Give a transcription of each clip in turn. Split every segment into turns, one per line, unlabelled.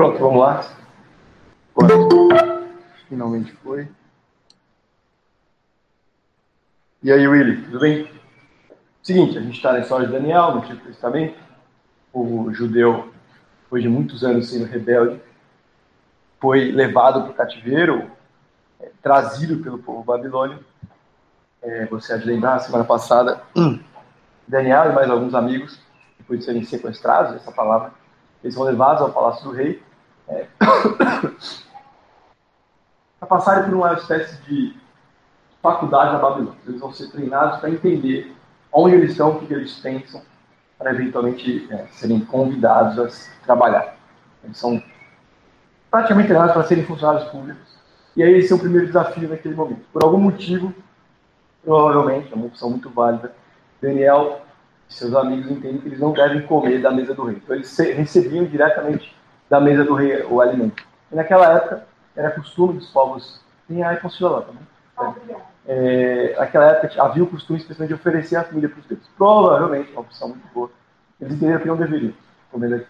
Pronto, vamos lá. Agora, finalmente foi. E aí, Willy, tudo bem? Seguinte, a gente está na história de Daniel, no Antigo Testamento. O judeu, depois de muitos anos sendo rebelde, foi levado para o cativeiro, é, trazido pelo povo babilônio. É, você há de lembrar, semana passada, Daniel e mais alguns amigos, depois de serem sequestrados, essa palavra, eles são levados ao palácio do rei é, para passarem por uma espécie de faculdade na Babilônia. Eles vão ser treinados para entender onde eles estão, o que eles pensam, para eventualmente é, serem convidados a trabalhar. Eles são praticamente treinados para serem funcionários públicos. E aí esse é o primeiro desafio naquele momento. Por algum motivo, provavelmente, é uma opção muito válida, Daniel e seus amigos entendem que eles não devem comer da mesa do rei. Então eles recebiam diretamente da mesa do rei o alimento. E naquela época era costume dos povos. Tem a lá também. É, naquela época havia o costume especialmente de oferecer a comida para os deuses. Provavelmente, uma opção muito boa. Eles entenderam que não deveriam comer daqui.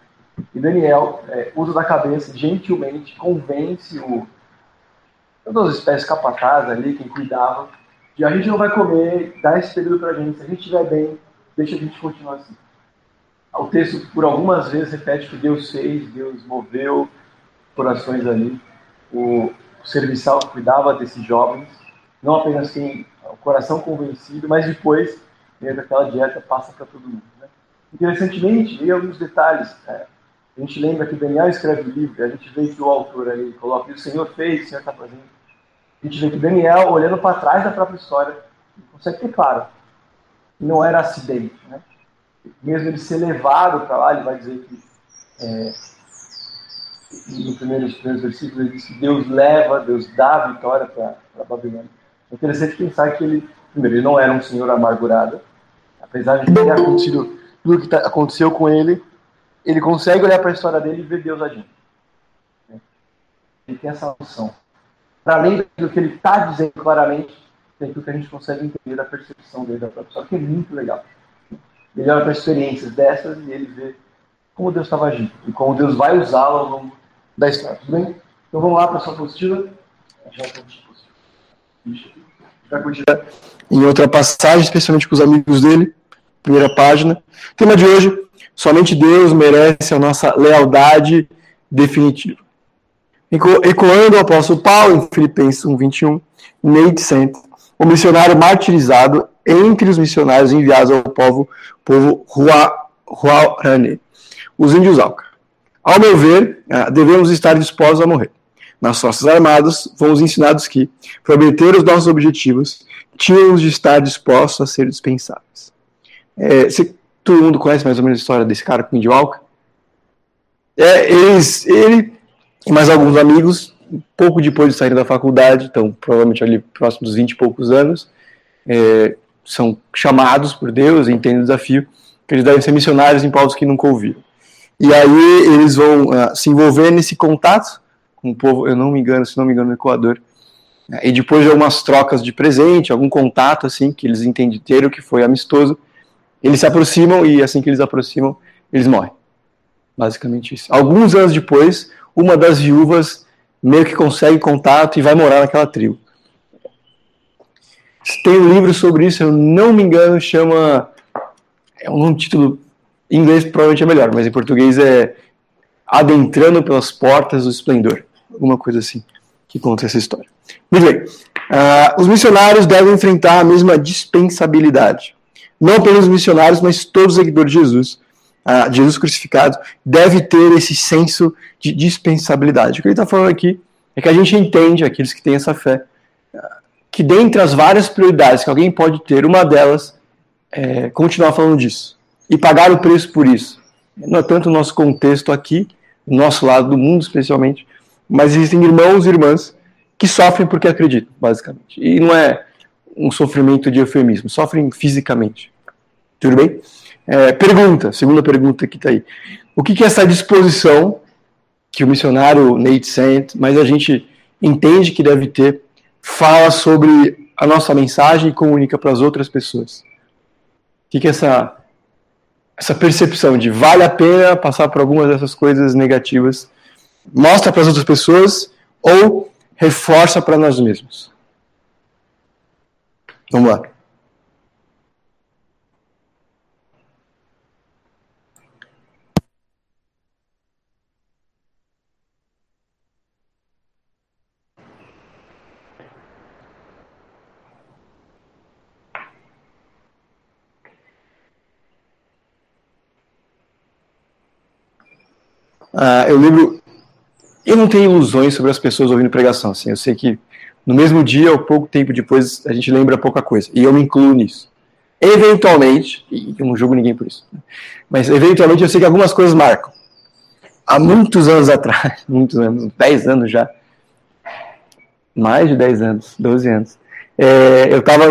E Daniel é, usa da cabeça, gentilmente, convence o, todas as espécies capatazes ali, quem cuidava, de a gente não vai comer, dá esse período para a gente, se a gente estiver bem, deixa a gente continuar assim. O texto, por algumas vezes, repete que Deus fez, Deus moveu corações ali. O, serviçal cuidava desses jovens, não apenas assim, o coração convencido, mas depois, dentro daquela dieta, passa para todo mundo. Né? Interessantemente, e alguns detalhes. É, a gente lembra que Daniel escreve o livro, a gente vê que o autor ali coloca que o Senhor fez, o Senhor está fazendo. A gente vê que Daniel, olhando para trás da própria história, consegue ter claro que não era acidente. Né? Mesmo ele ser levado para lá, ele vai dizer que, é, no primeiro, primeiros versículos, ele diz que Deus leva, Deus dá a vitória para a Babilônia. É interessante pensar que ele, primeiro, ele não era um senhor amargurado, apesar de ter acontecido tudo que tá, aconteceu com ele, ele consegue olhar para a história dele e ver Deus agindo. Ele tem essa noção. Para além do que ele está dizendo claramente, tem aquilo que a gente consegue entender da percepção dele da própria história, que é muito legal. Ele olha para experiências dessas e ele vê como Deus estava agindo e como Deus vai usá-lo ao longo da história. Tudo bem? Então vamos lá para a sua postura. Já vai em outra passagem, especialmente com os amigos dele. Primeira página. Tema de hoje: Somente Deus merece a nossa lealdade definitiva. Ecoando o apóstolo Paulo em Filipenses 1,21, Nate Saint, o missionário martirizado entre os missionários enviados ao povo, povo Huarani, os índios Alca. Ao meu ver, ah, devemos estar dispostos a morrer. Nas Forças Armadas, fomos ensinados que, para obter os nossos objetivos, tínhamos de estar dispostos a ser dispensáveis. É, se, todo mundo conhece mais ou menos a história desse cara com o índio Alca? É, eles, ele e mais alguns amigos, pouco depois de sair da faculdade, então provavelmente ali próximo dos 20 e poucos anos, é, são chamados por Deus, entendem o desafio, que eles devem ser missionários em povos que nunca ouviram. E aí eles vão uh, se envolver nesse contato com o povo, eu não me engano, se não me engano, no Equador. Uh, e depois de algumas trocas de presente, algum contato assim, que eles entenderam que foi amistoso, eles se aproximam e assim que eles aproximam, eles morrem. Basicamente isso. Alguns anos depois, uma das viúvas meio que consegue contato e vai morar naquela tribo. Tem um livro sobre isso, eu não me engano, chama. É um título. Em inglês provavelmente é melhor, mas em português é Adentrando pelas Portas do Esplendor. Alguma coisa assim que conta essa história. Muito bem. Uh, os missionários devem enfrentar a mesma dispensabilidade. Não apenas os missionários, mas todos os seguidores de Jesus, uh, Jesus crucificado, deve ter esse senso de dispensabilidade. O que ele está falando aqui é que a gente entende, aqueles que têm essa fé, que dentre as várias prioridades que alguém pode ter, uma delas é continuar falando disso e pagar o preço por isso. Não é tanto o nosso contexto aqui, o nosso lado do mundo especialmente, mas existem irmãos e irmãs que sofrem porque acreditam, basicamente. E não é um sofrimento de eufemismo, sofrem fisicamente. Tudo bem? É, pergunta, segunda pergunta que está aí. O que, que é essa disposição que o missionário Nate Saint, mas a gente entende que deve ter fala sobre a nossa mensagem e comunica para as outras pessoas. O que, que é essa, essa percepção de vale a pena passar por algumas dessas coisas negativas mostra para as outras pessoas ou reforça para nós mesmos? Vamos lá. Uh, eu lembro. Eu não tenho ilusões sobre as pessoas ouvindo pregação. Assim, eu sei que no mesmo dia ou pouco tempo depois a gente lembra pouca coisa. E eu me incluo nisso. Eventualmente, e eu não julgo ninguém por isso, né? mas eventualmente eu sei que algumas coisas marcam. Há muitos anos atrás, muitos anos, 10 anos já, mais de 10 anos, 12 anos, é, eu estava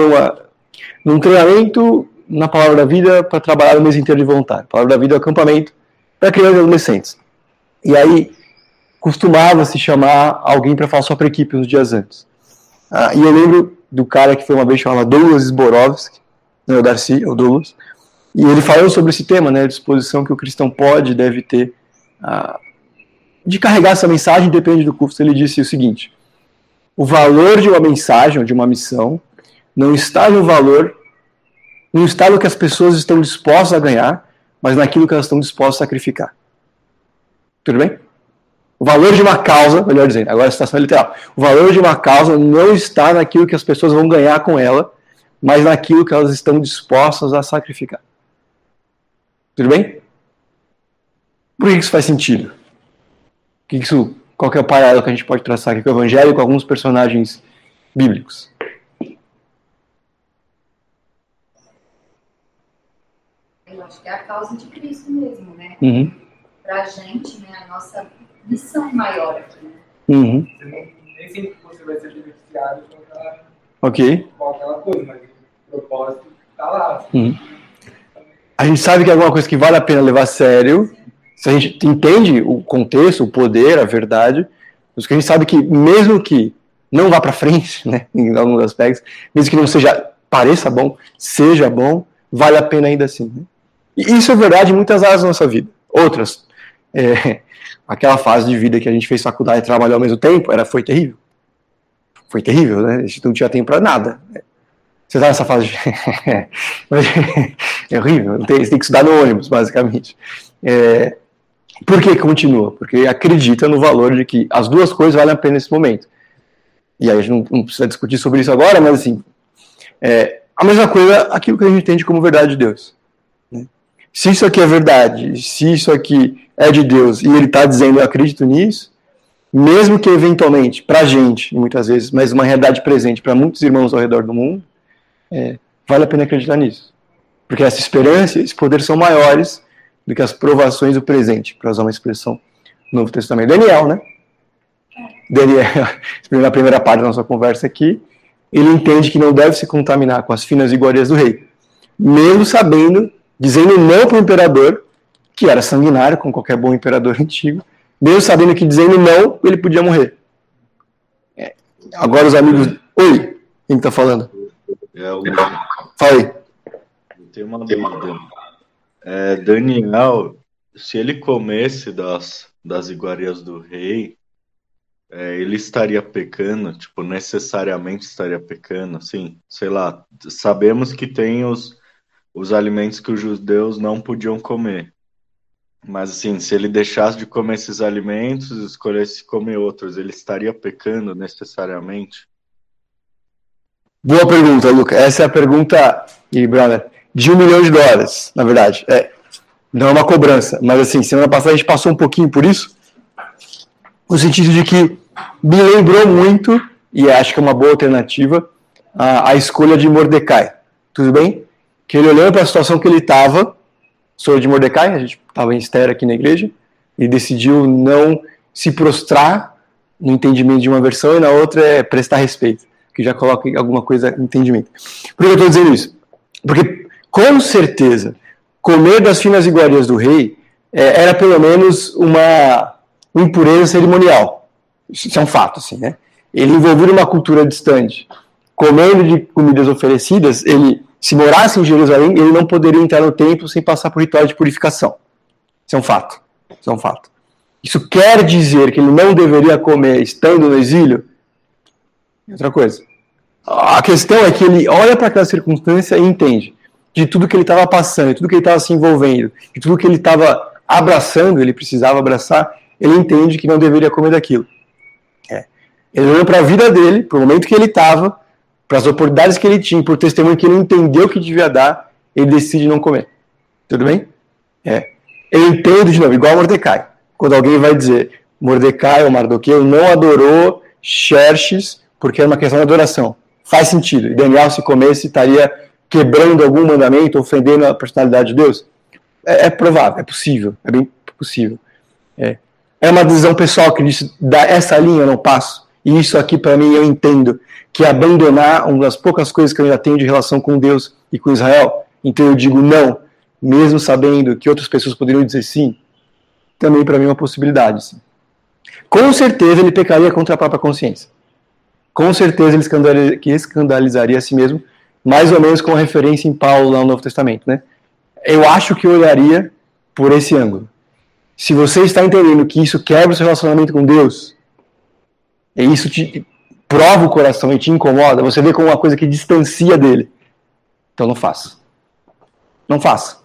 num treinamento na Palavra da Vida para trabalhar o mês inteiro de voluntário. Palavra da Vida é o acampamento para crianças e adolescentes. E aí costumava se chamar alguém para falar só para equipe uns dias antes. Ah, e eu lembro do cara que foi uma vez chamado Douglas Zborowski, né, o Darcy, o Douglas, e ele falou sobre esse tema, né, a disposição que o cristão pode, deve ter, ah, de carregar essa mensagem, depende do custo. Ele disse o seguinte: o valor de uma mensagem, de uma missão, não está no valor, não está no que as pessoas estão dispostas a ganhar, mas naquilo que elas estão dispostas a sacrificar. Tudo bem? O valor de uma causa, melhor dizendo, agora a citação é literal. O valor de uma causa não está naquilo que as pessoas vão ganhar com ela, mas naquilo que elas estão dispostas a sacrificar. Tudo bem? Por que isso faz sentido? Que isso, qual que é o paralelo que a gente pode traçar aqui com o Evangelho com alguns personagens bíblicos?
Eu acho que é a causa de Cristo mesmo, né?
Uhum
para a gente, né, a nossa missão maior aqui. Né?
Uhum.
Nem sempre você vai ser beneficiado com aquela,
okay.
com aquela coisa, mas o propósito está lá.
Uhum. A gente sabe que é alguma coisa que vale a pena levar a sério, se a gente entende o contexto, o poder, a verdade, mas que a gente sabe que mesmo que não vá para frente, né, em alguns aspectos, mesmo que não seja pareça bom, seja bom, vale a pena ainda assim. Né? E isso é verdade em muitas áreas da nossa vida. Outras, é, aquela fase de vida que a gente fez faculdade e trabalhou ao mesmo tempo, era, foi terrível. Foi terrível, né? A gente não tinha tempo para nada. Você está nessa fase de... é horrível, tem, você tem que estudar no ônibus, basicamente. É, por que continua? Porque acredita no valor de que as duas coisas valem a pena nesse momento. E aí a gente não, não precisa discutir sobre isso agora, mas assim, é, a mesma coisa, aquilo que a gente entende como verdade de Deus. Se isso aqui é verdade, se isso aqui é de Deus e ele está dizendo eu acredito nisso, mesmo que eventualmente, para a gente, muitas vezes, mas uma realidade presente para muitos irmãos ao redor do mundo, é, vale a pena acreditar nisso. Porque essa esperança e esse poder são maiores do que as provações do presente, para usar uma expressão do Novo Testamento. Daniel, né? Daniel, na primeira parte da nossa conversa aqui, ele entende que não deve se contaminar com as finas iguarias do rei, mesmo sabendo dizendo não para o imperador, que era sanguinário, como qualquer bom imperador antigo, mesmo sabendo que dizendo não, ele podia morrer. É. Agora os amigos. Oi, quem está falando?
É o...
Fala aí.
Tem uma dúvida. É, Daniel, se ele comesse das, das iguarias do rei, é, ele estaria pecando, tipo, necessariamente estaria pecando, assim, sei lá, sabemos que tem os, os alimentos que os judeus não podiam comer. Mas assim, se ele deixasse de comer esses alimentos e escolhesse comer outros, ele estaria pecando necessariamente?
Boa pergunta, Luca. Essa é a pergunta, e brother, de um milhão de dólares, na verdade. É, não é uma cobrança, mas assim, semana passada a gente passou um pouquinho por isso, no sentido de que me lembrou muito, e acho que é uma boa alternativa, a, a escolha de Mordecai. Tudo bem? que ele olhando para a situação que ele estava, sou de Mordecai, a gente estava em Esther aqui na igreja, e decidiu não se prostrar no entendimento de uma versão e na outra é prestar respeito, que já coloca alguma coisa em entendimento. Por que eu estou dizendo isso? Porque, com certeza, comer das finas iguarias do rei é, era pelo menos uma, uma impureza cerimonial. Isso é um fato, assim, né? Ele envolvido uma cultura distante, comendo de comidas oferecidas, ele se morasse em Jerusalém, ele não poderia entrar no templo sem passar por ritual de purificação. Isso é um fato. Isso é um fato. Isso quer dizer que ele não deveria comer estando no exílio? Outra coisa. A questão é que ele olha para aquela circunstância e entende de tudo que ele estava passando, de tudo que ele estava se envolvendo, de tudo que ele estava abraçando, ele precisava abraçar, ele entende que não deveria comer daquilo. É. Ele olhou para a vida dele, para o momento que ele estava, para as oportunidades que ele tinha, por testemunho que ele entendeu que devia dar, ele decide não comer. Tudo bem? É. Ele entende de novo, igual Mordecai. Quando alguém vai dizer, Mordecai ou Mardoqueu não adorou Xerxes porque era uma questão de adoração. Faz sentido. E Daniel, se comesse, estaria quebrando algum mandamento, ofendendo a personalidade de Deus? É, é provável, é possível, é bem possível. É, é uma decisão pessoal que disse, essa linha eu não passo. E isso aqui, para mim, eu entendo que abandonar uma das poucas coisas que eu ainda tenho de relação com Deus e com Israel. Então eu digo não, mesmo sabendo que outras pessoas poderiam dizer sim. Também para mim é uma possibilidade. Sim. Com certeza ele pecaria contra a própria consciência. Com certeza ele escandalizaria a si mesmo, mais ou menos com referência em Paulo lá no Novo Testamento, né? Eu acho que eu olharia por esse ângulo. Se você está entendendo que isso quebra o seu relacionamento com Deus, e isso te prova o coração e te incomoda, você vê como uma coisa que distancia dele. Então não faça. Não faça.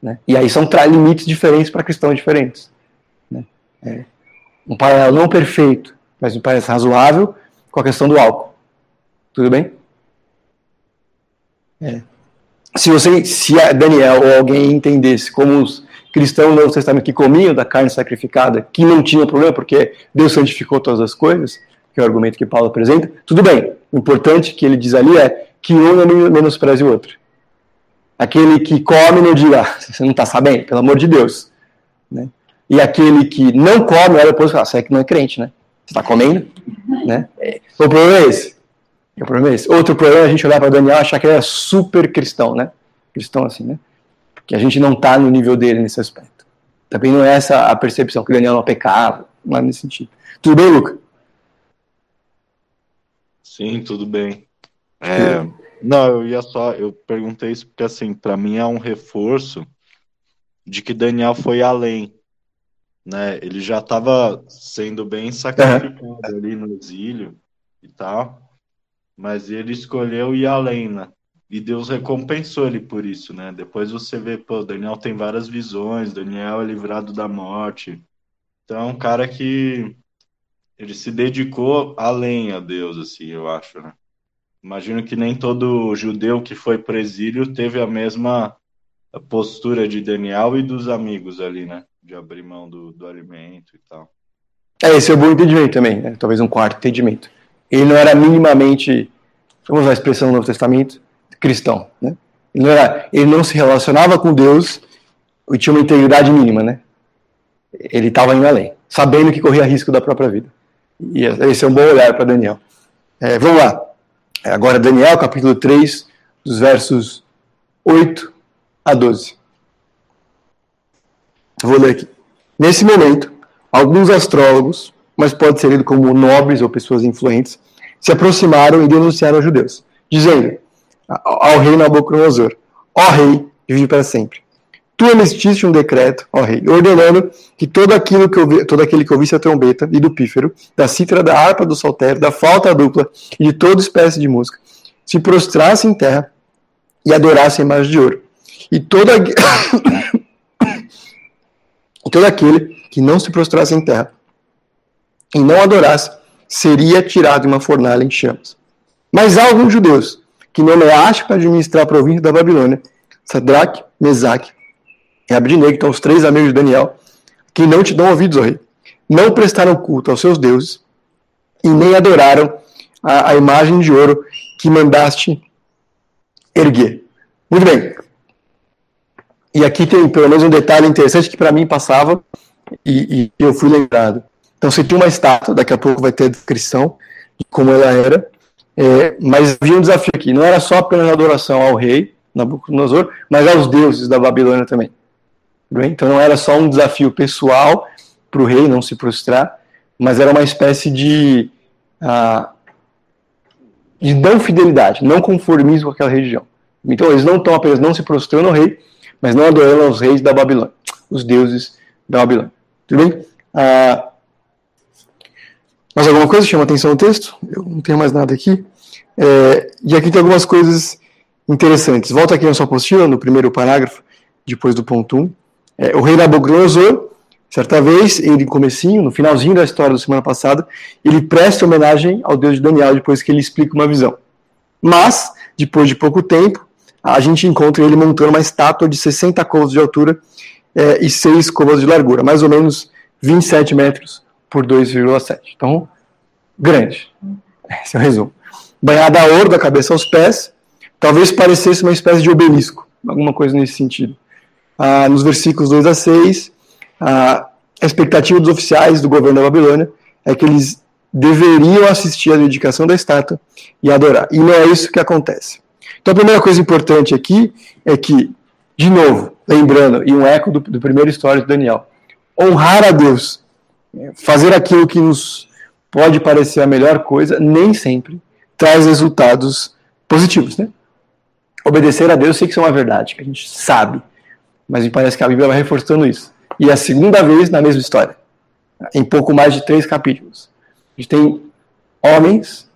Né? E aí são limites diferentes para cristãos diferentes. Né? É um paralelo não perfeito, mas me parece razoável com a questão do álcool. Tudo bem? É. Se você, se Daniel ou alguém entendesse como os cristãos do Novo Testamento que comiam da carne sacrificada, que não tinha problema porque Deus santificou todas as coisas, que é o argumento que Paulo apresenta, tudo bem. O importante que ele diz ali é que um não menospreze o outro. Aquele que come não diga, ah, você não está sabendo, pelo amor de Deus. Né? E aquele que não come, olha depois e fala, você é que não é crente, né? Você está comendo? Né? É, o problema é esse. O problema é esse. Outro problema é a gente olhar para Daniel e achar que ele é super cristão, né? Cristão assim, né? Porque a gente não está no nível dele nesse aspecto. Também não é essa a percepção que Daniel não pecava, não é nesse sentido. Tudo bem, Luca?
Sim, tudo bem. É, não, eu ia só, eu perguntei isso porque assim, para mim é um reforço de que Daniel foi além, né? Ele já estava sendo bem sacrificado uhum. ali no exílio e tal, mas ele escolheu ir além, né? E Deus recompensou ele por isso, né? Depois você vê, pô, Daniel tem várias visões, Daniel é livrado da morte. Então, é um cara que ele se dedicou além a Deus, assim, eu acho, né? Imagino que nem todo judeu que foi para exílio teve a mesma postura de Daniel e dos amigos ali, né? De abrir mão do, do alimento e tal.
É, esse é o bom entendimento também, né? talvez um quarto entendimento. Ele não era minimamente, vamos usar a expressão do Novo Testamento, cristão, né? Ele não, era, ele não se relacionava com Deus e tinha uma integridade mínima, né? Ele estava indo além, sabendo que corria risco da própria vida. E esse é um bom olhar para Daniel. É, vamos lá. É, agora, Daniel, capítulo 3, dos versos 8 a 12. Vou ler aqui. Nesse momento, alguns astrólogos, mas pode ser lido como nobres ou pessoas influentes, se aproximaram e denunciaram aos judeus, dizendo ao rei Nabucodonosor: Ó rei, vive para sempre. Tu emitiste um decreto, ó rei, ordenando que todo, aquilo que ouvi, todo aquele que ouvisse a trombeta e do pífero, da cítara, da harpa, do saltério, da flauta dupla e de toda espécie de música, se prostrasse em terra e adorasse a imagem de ouro. E todo, e todo aquele que não se prostrasse em terra e não adorasse, seria tirado em uma fornalha em chamas. Mas há alguns judeus que nomeaste para administrar a província da Babilônia, Sadraque, Mesaque e que estão os três amigos de Daniel, que não te dão ouvidos, ó rei. Não prestaram culto aos seus deuses e nem adoraram a, a imagem de ouro que mandaste erguer. Muito bem. E aqui tem pelo menos um detalhe interessante que para mim passava e, e, eu fui lembrado. Então, se tinha uma estátua, daqui a pouco vai ter a descrição de como ela era, é, mas havia um desafio aqui. Não era só apenas adoração ao rei, Nabucodonosor, mas aos deuses da Babilônia também. Então não era só um desafio pessoal para o rei não se prostrar, mas era uma espécie de, uh, de não fidelidade, não conformismo com aquela região. Então eles não estão apenas não se prostrando ao rei, mas não adorando aos reis da Babilônia, os deuses da Babilônia. Tudo bem? Ah, mais alguma coisa chama atenção no texto? Eu não tenho mais nada aqui. É, e aqui tem algumas coisas interessantes. Volta aqui na sua apostila, no primeiro parágrafo, depois do ponto 1. É, o rei Nabucodonosor, certa vez, ele comecinho, no finalzinho da história da semana passada, ele presta homenagem ao Deus de Daniel depois que ele explica uma visão. Mas, depois de pouco tempo, a gente encontra ele montando uma estátua de 60 côvados de altura é, e 6 côvados de largura, mais ou menos 27 metros por 2,7. Então, grande. Esse é o resumo. Banhada a ouro da cabeça aos pés, talvez parecesse uma espécie de obelisco, alguma coisa nesse sentido. Ah, nos versículos 2 a 6, ah, a expectativa dos oficiais do governo da Babilônia é que eles deveriam assistir à dedicação da estátua e adorar. E não é isso que acontece. Então, a primeira coisa importante aqui é que, de novo, lembrando, e um eco do, do primeiro história de Daniel, honrar a Deus, fazer aquilo que nos pode parecer a melhor coisa, nem sempre traz resultados positivos, né? Obedecer a Deus, eu sei que isso é uma verdade, que a gente sabe, mas me parece que a Bíblia vai reforçando isso. E é a segunda vez na mesma história, em pouco mais de três capítulos. A gente tem homens,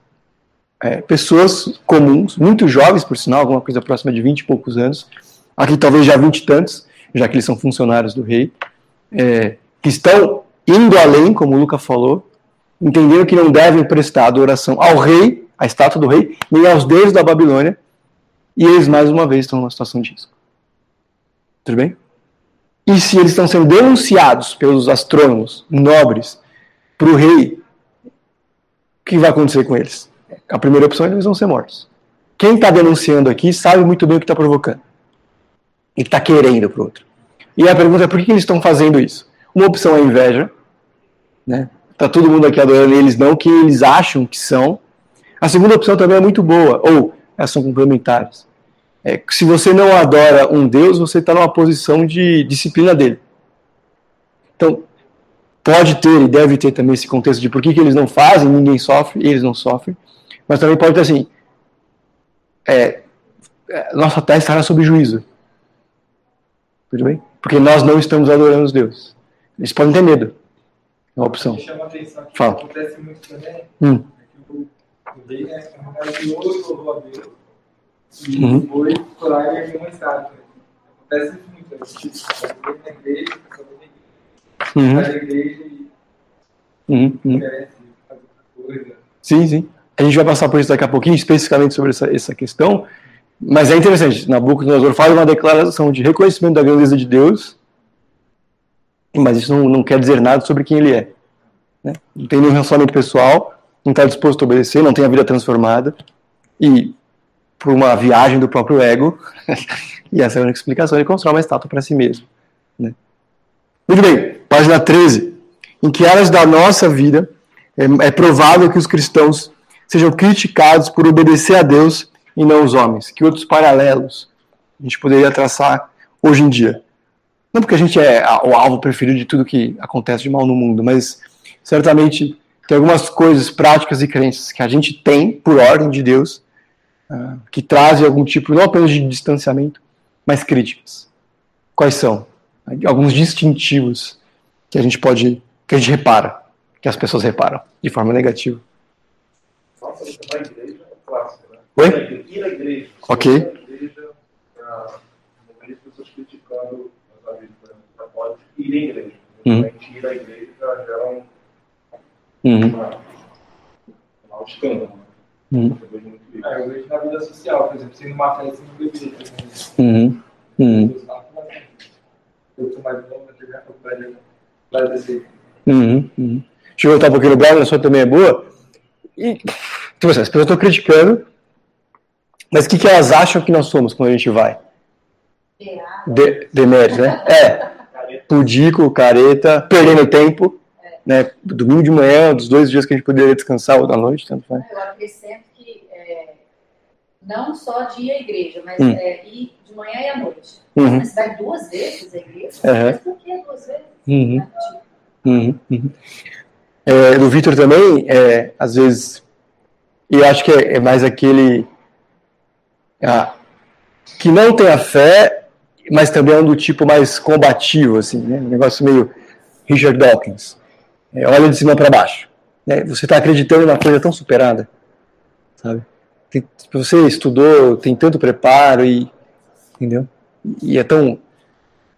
é, pessoas comuns, muito jovens, por sinal, alguma coisa próxima de vinte e poucos anos, aqui talvez já vinte e tantos, já que eles são funcionários do rei, é, que estão indo além, como o Luca falou, entendendo que não devem prestar adoração ao rei, à estátua do rei, nem aos deuses da Babilônia, e eles mais uma vez estão numa situação de risco. Tudo bem? E se eles estão sendo denunciados pelos astrônomos nobres para o rei, o que vai acontecer com eles? A primeira opção é que eles vão ser mortos. Quem está denunciando aqui sabe muito bem o que está provocando. E está querendo para o outro. E a pergunta é por que eles estão fazendo isso? Uma opção é inveja, né? Tá todo mundo aqui adorando eles, não que eles acham que são. A segunda opção também é muito boa, ou elas são complementares. É, se você não adora um Deus, você está numa posição de disciplina dele. Então, pode ter e deve ter também esse contexto de por que, que eles não fazem, ninguém sofre, eles não sofrem. Mas também pode ter assim: é, é nossa terra estará sob juízo. Tudo bem? Porque nós não estamos adorando os deuses. Eles podem ter medo. É uma opção.
Chama a atenção que
Fala.
acontece muito também.
Hum.
É que o, o rei, né, é louvou a Deus e
Uhum.
foi lá e ergueu uma estátua. Acontece muito. né? Você vem na igreja, você vem
Uhum.
na igreja e
Uhum. Uhum.
fazer coisa.
Sim, sim. A gente vai passar por isso daqui a pouquinho, especificamente sobre essa, essa questão. Mas é interessante. Nabucodonosor faz uma declaração de reconhecimento da grandeza de Deus, mas isso não, não quer dizer nada sobre quem ele é. né? Não tem nenhum relacionamento pessoal, não está disposto a obedecer, não tem a vida transformada. E, por uma viagem do próprio ego, e essa é a única explicação, ele constrói uma estátua para si mesmo. né? Muito bem, página 13. Em que áreas da nossa vida é, é provável que os cristãos sejam criticados por obedecer a Deus e não os homens? Que outros paralelos a gente poderia traçar hoje em dia? Não porque a gente é o alvo preferido de tudo que acontece de mal no mundo, mas certamente tem algumas coisas práticas e crenças que a gente tem por ordem de Deus ah, que trazem algum tipo, não apenas de distanciamento, mas críticas. Quais são? Alguns distintivos que a gente pode, que a gente repara, que as pessoas reparam de forma negativa.
Nossa, na igreja é clássico, né?
Oi?
Ir à igreja.
Ok.
Ir à igreja, pessoas criticando os amigos, por exemplo, católicos, ir à igreja.
Uhum.
Ir à igreja gera um,
Uhum.
uma, um escândalo. né?
Uhum.
Eu vejo. É, eu na vida social, por exemplo, se numa festa não beber. por exemplo.
Uhum. Uhum.
Eu sou mais novo, eu faculdade descer.
Uhum, uhum. Deixa eu voltar um pouquinho no Brown, a sua também é boa. E, tipo assim, as pessoas estão criticando, mas o que, que elas acham que nós somos quando a gente vai? De, demérito, né? É, pudico, careta, perdendo tempo, né? Domingo de manhã, dos dois dias que a gente poderia descansar, ou da noite, tanto faz.
Eu acrescento que é, não só de ir à igreja, mas
Hum.
é, ir de manhã e à noite.
Uhum,
Mas vai duas vezes à igreja?
Aham.
Mas por que duas vezes?
uhum?
Tipo,
uhum, uhum. É, do Vitor também, é, às vezes, e eu acho que é, é mais aquele ah, que não tem a fé, mas também é um do tipo mais combativo, assim, né? Um negócio meio Richard Dawkins. é, olha de cima para baixo. Né? Você está acreditando em uma coisa tão superada, sabe? Tem, você estudou, tem tanto preparo e, entendeu? E é tão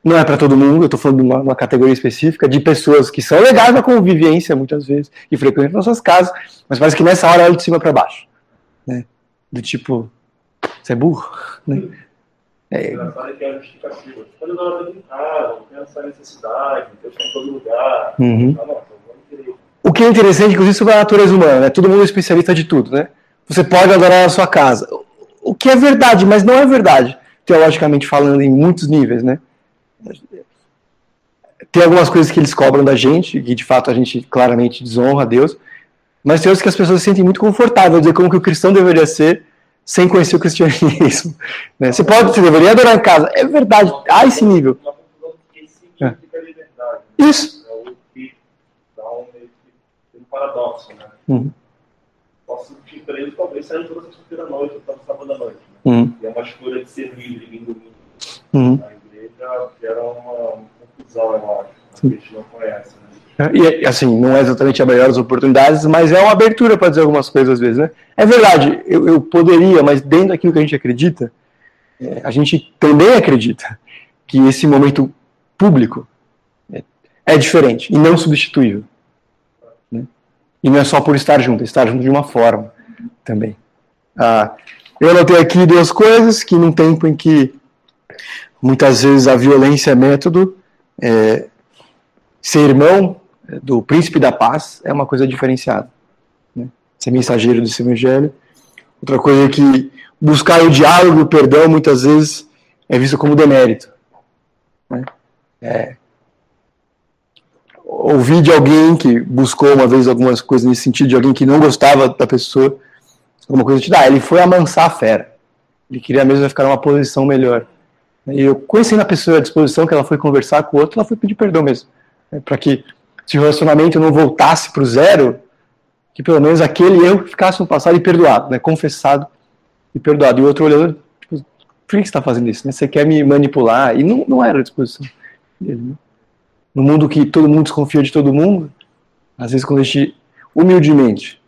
não é para todo mundo, eu estou falando de uma, uma, categoria específica, de pessoas que são legais na convivência, muitas vezes, e frequentam nossas casas, mas parece que nessa hora olha de cima para baixo. Né? Do tipo, você é burro. Né?
É. É que é justificativa. Quando em casa, não tem essa necessidade, em todo lugar.
Uhum. Ah, não, o que é interessante, inclusive, sobre a natureza humana, né? Todo mundo é especialista de tudo, né? Você pode adorar na sua casa. O que é verdade, mas não é verdade, teologicamente falando, em muitos níveis, né? Tem algumas coisas que eles cobram da gente, que de fato a gente claramente desonra a Deus, mas tem outras que as pessoas se sentem muito confortáveis dizer como que o cristão deveria ser sem conhecer o cristianismo. Né? Você pode, você deveria adorar em casa. É verdade, há esse nível. É. Isso.
É um paradoxo, né?
Uhum.
Posso te preso, talvez saia toda sexta-feira à noite, ou todo sábado à noite.
Né? Uhum.
E é uma escolha de ser livre, vindo domingo.
Uhum
igreja gera uma, confusão, eu acho, que a gente não conhece. Né?
E assim, não é exatamente a melhor das oportunidades, mas é uma abertura para dizer algumas coisas às vezes, né? É verdade, eu, eu poderia, mas dentro daquilo que a gente acredita, é, a gente também acredita que esse momento público é, é diferente e não substituível. E não é só por estar junto, é estar junto de uma forma também. Ah, eu anotei aqui duas coisas que num tempo em que Muitas vezes a violência é método. É, ser irmão do príncipe da paz é uma coisa diferenciada. Né? Ser mensageiro desse evangelho. Outra coisa é que buscar o diálogo, o perdão, muitas vezes é visto como demérito. Né? É, ouvi de alguém que buscou uma vez algumas coisas nesse sentido, de alguém que não gostava da pessoa, alguma coisa te dá. Ele foi amansar a fera. Ele queria mesmo ficar numa posição melhor. E eu conhecendo a pessoa à disposição que ela foi conversar com o outro, ela foi pedir perdão mesmo. Né, para que se o relacionamento não voltasse para o zero, que pelo menos aquele erro ficasse no passado e perdoado, né? confessado e perdoado. E o outro olhando, tipo, por que você está fazendo isso? Né? Você quer me manipular? E não, não era a disposição dele. Né? No mundo que todo mundo desconfia de todo mundo, às vezes quando a gente, humildemente,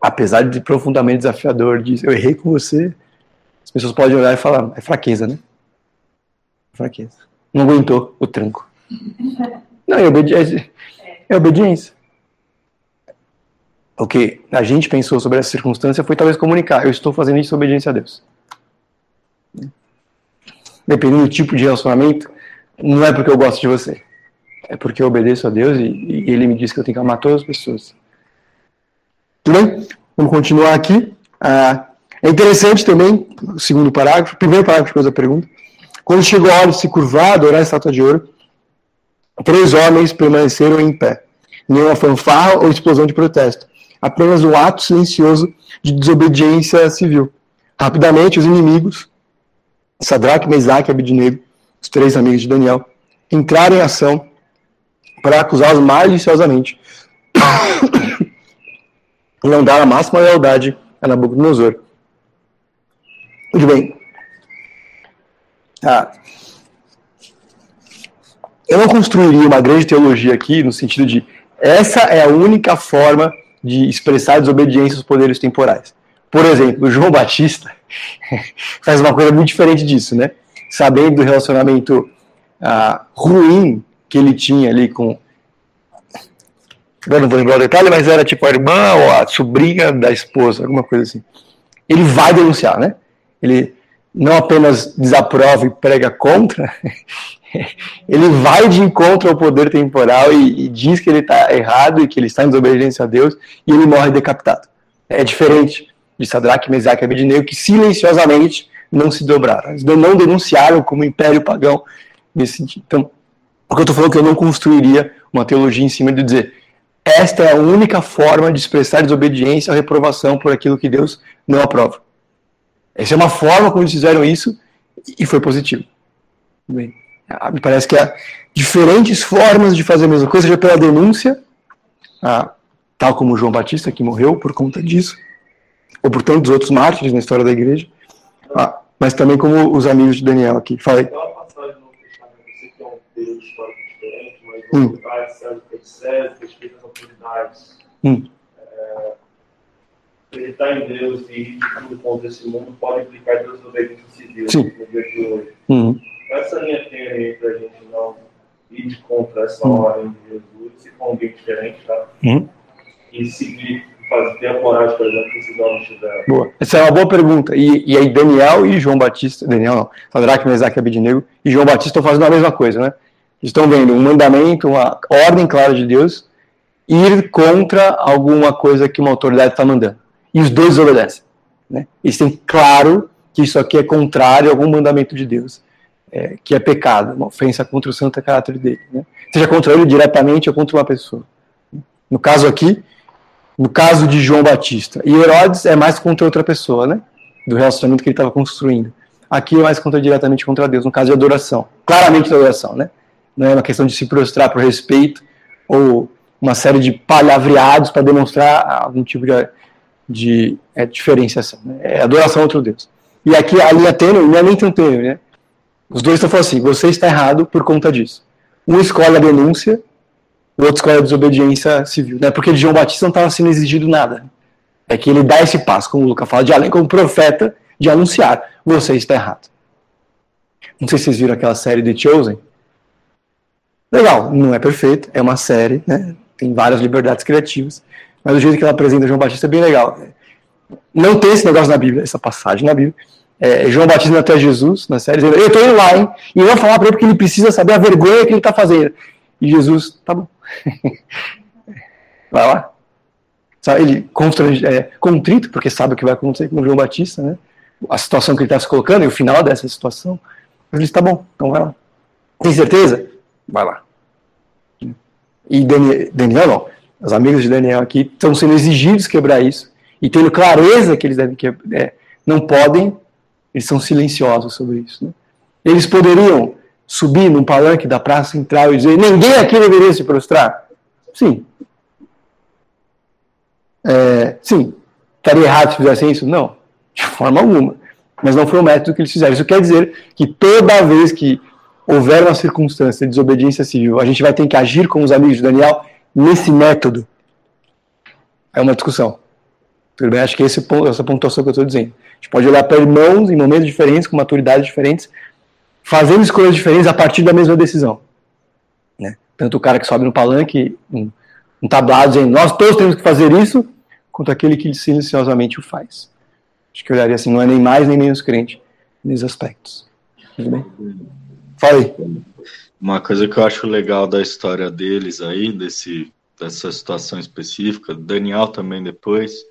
apesar de profundamente desafiador, diz, eu errei com você, as pessoas podem olhar e falar, é fraqueza, né? fraqueza. Não aguentou o tranco. Não, é obediência. É obediência. O que a gente pensou sobre essa circunstância foi talvez comunicar. Eu estou fazendo isso obediência a Deus. Dependendo do tipo de relacionamento, não é porque eu gosto de você. É porque eu obedeço a Deus e, e Ele me diz que eu tenho que amar todas as pessoas. Tudo bem? Vamos continuar aqui. Ah, é interessante também, o segundo parágrafo, primeiro parágrafo depois da pergunta. Quando chegou a hora de se curvar, adorar a estátua de ouro, três homens permaneceram em pé. Nenhuma fanfarra ou explosão de protesto. Apenas um ato silencioso de desobediência civil. Rapidamente, os inimigos, Sadraque, Mesaque e Abednego, os três amigos de Daniel, entraram em ação para acusá-los maliciosamente e não dar a máxima lealdade a Nabucodonosor. Muito bem. Ah, eu não construiria uma grande teologia aqui no sentido de essa é a única forma de expressar desobediência aos poderes temporais. Por exemplo, João Batista faz uma coisa muito diferente disso, né? Sabendo do relacionamento ah, ruim que ele tinha ali com. Eu não vou lembrar o detalhe, mas era tipo a irmã ou a sobrinha da esposa, alguma coisa assim. Ele vai denunciar, né? Ele não apenas desaprova e prega contra, ele vai de encontro ao poder temporal e, e diz que ele está errado e que ele está em desobediência a Deus e ele morre decapitado. É diferente de Sadraque, Mesaque e Abednego que silenciosamente não se dobraram. Eles não denunciaram como império pagão nesse sentido. Então, o que eu estou falando que eu não construiria uma teologia em cima de dizer esta é a única forma de expressar desobediência ou reprovação por aquilo que Deus não aprova. Essa é uma forma como eles fizeram isso e foi positivo. Bem, ah, me parece que há diferentes formas de fazer a mesma coisa, seja pela denúncia, ah, tal como João Batista, que morreu por conta disso, ou por tantos outros mártires na história da igreja, ah, mas também como os amigos de Daniel aqui. Falei.
Aquela passagem no Testamento, eu sei que é um período histórico diferente, mas as autoridades, César tem César, respeita as autoridades.
Hum.
É, acreditar em Deus e ir de tudo contra esse mundo pode implicar desobediência civil
Sim.
no dia de hoje.
Uhum.
Essa linha tênue aí pra gente não ir de contra essa
Hum.
ordem de Jesus, se for alguém diferente, tá?
Uhum.
E seguir, fazer, ter a coragem, por exemplo, que esses homens tiveram.
Boa. Essa é uma boa pergunta. E, e aí Daniel e João Batista, Daniel não, Sadraque, Mesaque Abednego e João Batista estão fazendo a mesma coisa, né? Estão vendo um mandamento, uma ordem clara de Deus, ir contra alguma coisa que uma autoridade está mandando. E os dois obedecem. Né? Eles têm claro que isso aqui é contrário a algum mandamento de Deus, é, que é pecado, uma ofensa contra o santo caráter dele. Né? Seja contra ele diretamente ou contra uma pessoa. No caso aqui, no caso de João Batista. E Herodes é mais contra outra pessoa, né? Do relacionamento que ele estava construindo. Aqui é mais contra diretamente contra Deus, no caso de adoração. Claramente de adoração, né? Não é uma questão de se prostrar por respeito ou uma série de palavreados para demonstrar algum tipo de, de é, diferenciação. Né? É adoração a outro Deus. E aqui a linha tênue não é nem tão tênue, né? Os dois estão falando assim: você está errado por conta disso. Um escolhe a denúncia o outro escolhe a desobediência civil. Não é porque de João Batista não estava sendo exigido nada. É que ele dá esse passo, como o Lucas fala, de além como profeta, de anunciar: você está errado. Não sei se vocês viram aquela série The Chosen. Legal, não é perfeito, é uma série, né? tem várias liberdades criativas, mas o jeito que ela apresenta João Batista é bem legal. Não tem esse negócio na Bíblia, essa passagem na Bíblia. É, João Batista até Jesus, na série, dizendo, eu estou indo lá, hein? E eu vou falar para ele porque ele precisa saber a vergonha que ele está fazendo. E Jesus, tá bom. vai lá. Ele é, contrito, porque sabe o que vai acontecer com João Batista, né? A situação que ele está se colocando e o final dessa situação. Ele disse, tá bom, então vai lá. Tem certeza? Vai lá. E Daniel, Daniel não. Os amigos de Daniel aqui estão sendo exigidos quebrar isso e tendo clareza que eles devem quebrar. É, não podem, eles são silenciosos sobre isso. Né? Eles poderiam subir num palanque da praça central e dizer: ninguém aqui deveria se prostrar? Sim. É, sim. Estaria errado se fizessem isso? Não, de forma alguma. Mas não foi o método que eles fizeram. Isso quer dizer que toda vez que houver uma circunstância de desobediência civil, a gente vai ter que agir como os amigos de Daniel nesse método. É uma discussão. Tudo bem? Acho que esse ponto, essa pontuação que eu estou dizendo. A gente pode olhar para irmãos em momentos diferentes, com maturidades diferentes, fazendo escolhas diferentes a partir da mesma decisão. Né? Tanto o cara que sobe no palanque, um, um tablado dizendo nós todos temos que fazer isso, quanto aquele que silenciosamente o faz. Acho que eu olharia assim, não é nem mais nem menos crente nesses aspectos. Tudo bem? Fala aí.
Uma coisa que eu acho legal da história deles aí, desse, dessa situação específica, Daniel também depois,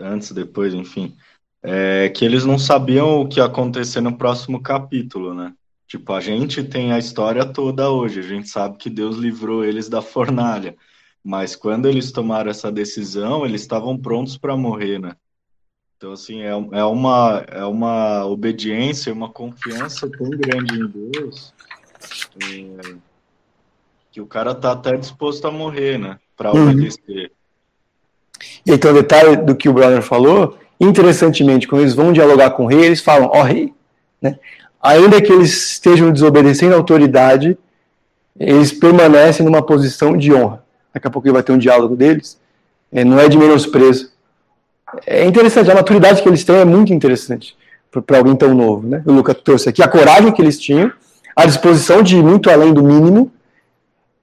antes, depois, enfim, é que eles não sabiam o que ia acontecer no próximo capítulo, né? Tipo, a gente tem a história toda hoje, a gente sabe que Deus livrou eles da fornalha, mas quando eles tomaram essa decisão, eles estavam prontos para morrer, né? Então, assim, é, é, uma, é uma obediência, uma confiança tão grande em Deus é, que o cara tá até disposto a morrer, né? Para
Uhum.
obedecer.
E então, detalhe do que o brother falou, interessantemente, quando eles vão dialogar com o rei, eles falam, ó rei, né? ainda que eles estejam desobedecendo a autoridade, eles permanecem numa posição de honra. Daqui a pouco vai ter um diálogo deles, é, não é de menosprezo. É interessante, a maturidade que eles têm é muito interessante para alguém tão novo. Né? O Lucas trouxe aqui a coragem que eles tinham, a disposição de ir muito além do mínimo,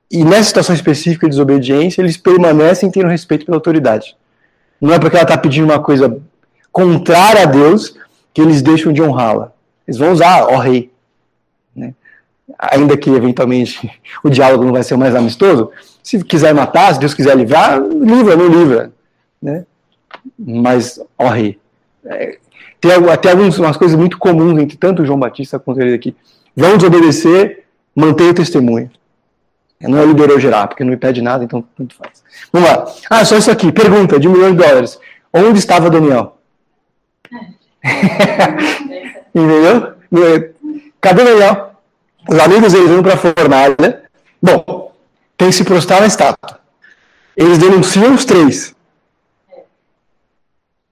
e nessa situação específica de desobediência, eles permanecem tendo respeito pela autoridade. Não é porque ela está pedindo uma coisa contrária a Deus que eles deixam de honrá-la. Eles vão usar, ó rei. Né? Ainda que eventualmente o diálogo não vai ser mais amistoso, se quiser matar, se Deus quiser livrar, livra, não livra. Né? Mas, rei. É, tem até algumas coisas muito comuns entre tanto João Batista quanto ele aqui. Vão desobedecer, mantenha o testemunho. Não é liderou gerar, porque não me pede nada, então tanto faz. Vamos lá. Ah, só isso aqui. Pergunta de um milhão de dólares. Onde estava Daniel? Entendeu? Cadê Daniel? Os amigos eles vão para a fornalha. Bom, tem que se prostrar na estátua. Eles denunciam os três.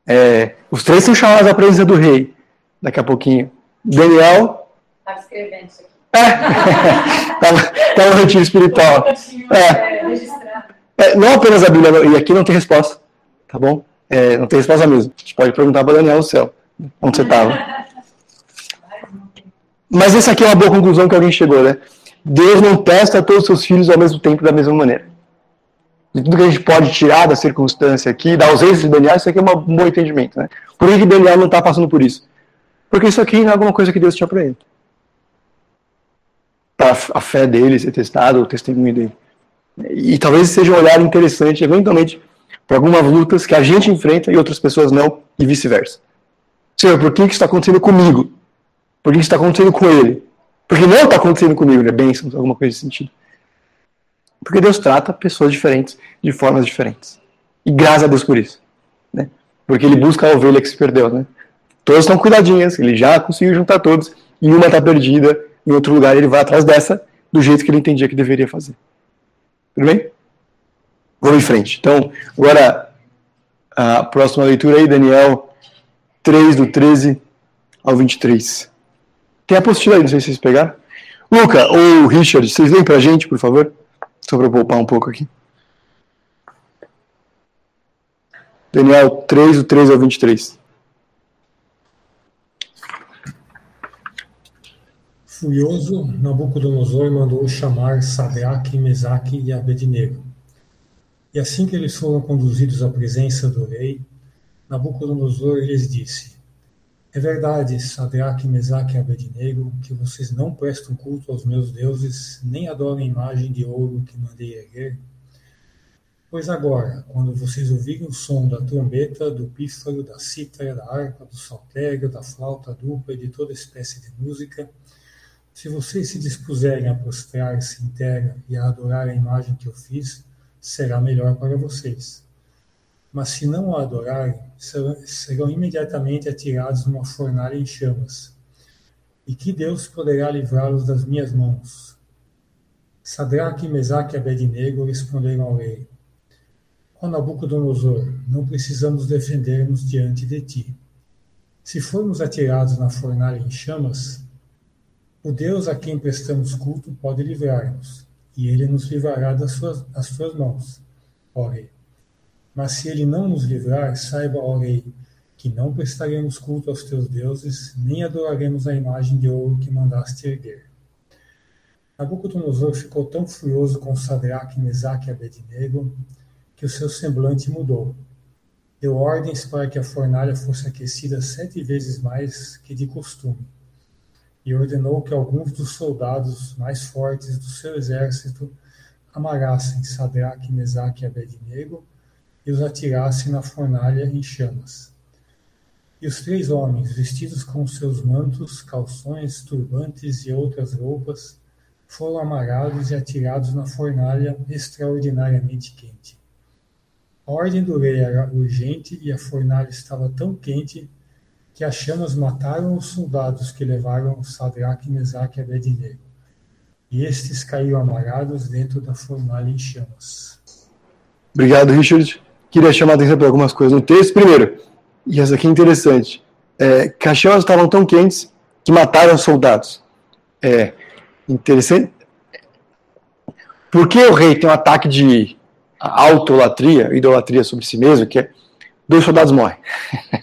É, os três são chamados à presença do rei. Daqui a pouquinho. Daniel
Estava escrevendo isso aqui.
É, tá, tá no retiro espiritual. É.
É, registrado.
É, não apenas a Bíblia, não- e aqui não tem resposta, tá bom? É, não tem resposta mesmo. A gente pode perguntar para Daniel no céu, onde você estava. Mas essa aqui é uma boa conclusão que alguém chegou, né? Deus não testa todos os seus filhos ao mesmo tempo da mesma maneira. De tudo que a gente pode tirar da circunstância aqui, da ausência de Daniel, isso aqui é um bom entendimento, né? Por que, Daniel não está passando por isso? Porque isso aqui não é alguma coisa que Deus tinha para ele. Para a fé dele ser testado, o testemunho dele. E talvez seja um olhar interessante, eventualmente, para algumas lutas que a gente enfrenta e outras pessoas não, e vice-versa. Senhor, por que isso está acontecendo comigo? Por que isso está acontecendo com ele? Porque não está acontecendo comigo, né? Bênçãos, alguma coisa nesse sentido. Porque Deus trata pessoas diferentes de formas diferentes. E graças a Deus por isso. Né? Porque ele busca a ovelha que se perdeu. Né? Todas estão cuidadinhas, ele já conseguiu juntar todos, e uma está perdida, em outro lugar ele vai atrás dessa, do jeito que ele entendia que deveria fazer. Tudo bem? Vamos em frente. Então, agora, a próxima leitura aí, Daniel 3, do 13 ao 23. Tem a apostila aí, não sei se vocês pegaram. Luca ou Richard, vocês leem pra gente, por favor? Só para poupar um pouco aqui. Daniel 3, do 13 ao 23.
Furioso, Nabucodonosor mandou chamar Sadraque, Mesaque e Abednego. E assim que eles foram conduzidos à presença do rei, Nabucodonosor lhes disse: É verdade, Sadraque, Mesaque e Abednego, que vocês não prestam culto aos meus deuses, nem adoram a imagem de ouro que mandei erguer? Pois agora, quando vocês ouvirem o som da trombeta, do pífaro, da cítara, da harpa, do saltério, da flauta dupla e de toda espécie de música, se vocês se dispuserem a prostrar-se em terra e a adorar a imagem que eu fiz, será melhor para vocês. Mas se não a adorarem, serão, serão imediatamente atirados numa fornalha em chamas. E que Deus poderá livrá-los das minhas mãos? Sadraque, Mesaque e Abednego responderam ao rei: Ó Nabucodonosor, não precisamos defender-nos diante de ti. Se formos atirados na fornalha em chamas, o Deus a quem prestamos culto pode livrar-nos, e ele nos livrará das suas, das suas mãos, ó rei. Mas se ele não nos livrar, saiba, ó rei, que não prestaremos culto aos teus deuses, nem adoraremos a imagem de ouro que mandaste erguer. Nabucodonosor ficou tão furioso com Sadraque, Mesaque e Abednego que o seu semblante mudou. Deu ordens para que a fornalha fosse aquecida sete vezes mais que de costume e ordenou que alguns dos soldados mais fortes do seu exército amarrassem Sadraque, Mesaque e Abednego e os atirassem na fornalha em chamas. E os três homens, vestidos com seus mantos, calções, turbantes e outras roupas, foram amarrados e atirados na fornalha extraordinariamente quente. A ordem do rei era urgente e a fornalha estava tão quente que as chamas mataram os soldados que levaram Sadraque, Mesaque e Abednego. E estes caíram amarrados dentro da fornalha em chamas.
Obrigado, Richard. Queria chamar a atenção para algumas coisas no texto. Primeiro, e essa aqui é interessante, é, que as chamas estavam tão quentes que mataram os soldados. É interessante. Por que o rei tem um ataque de autolatria, idolatria sobre si mesmo, que é dois soldados morrem.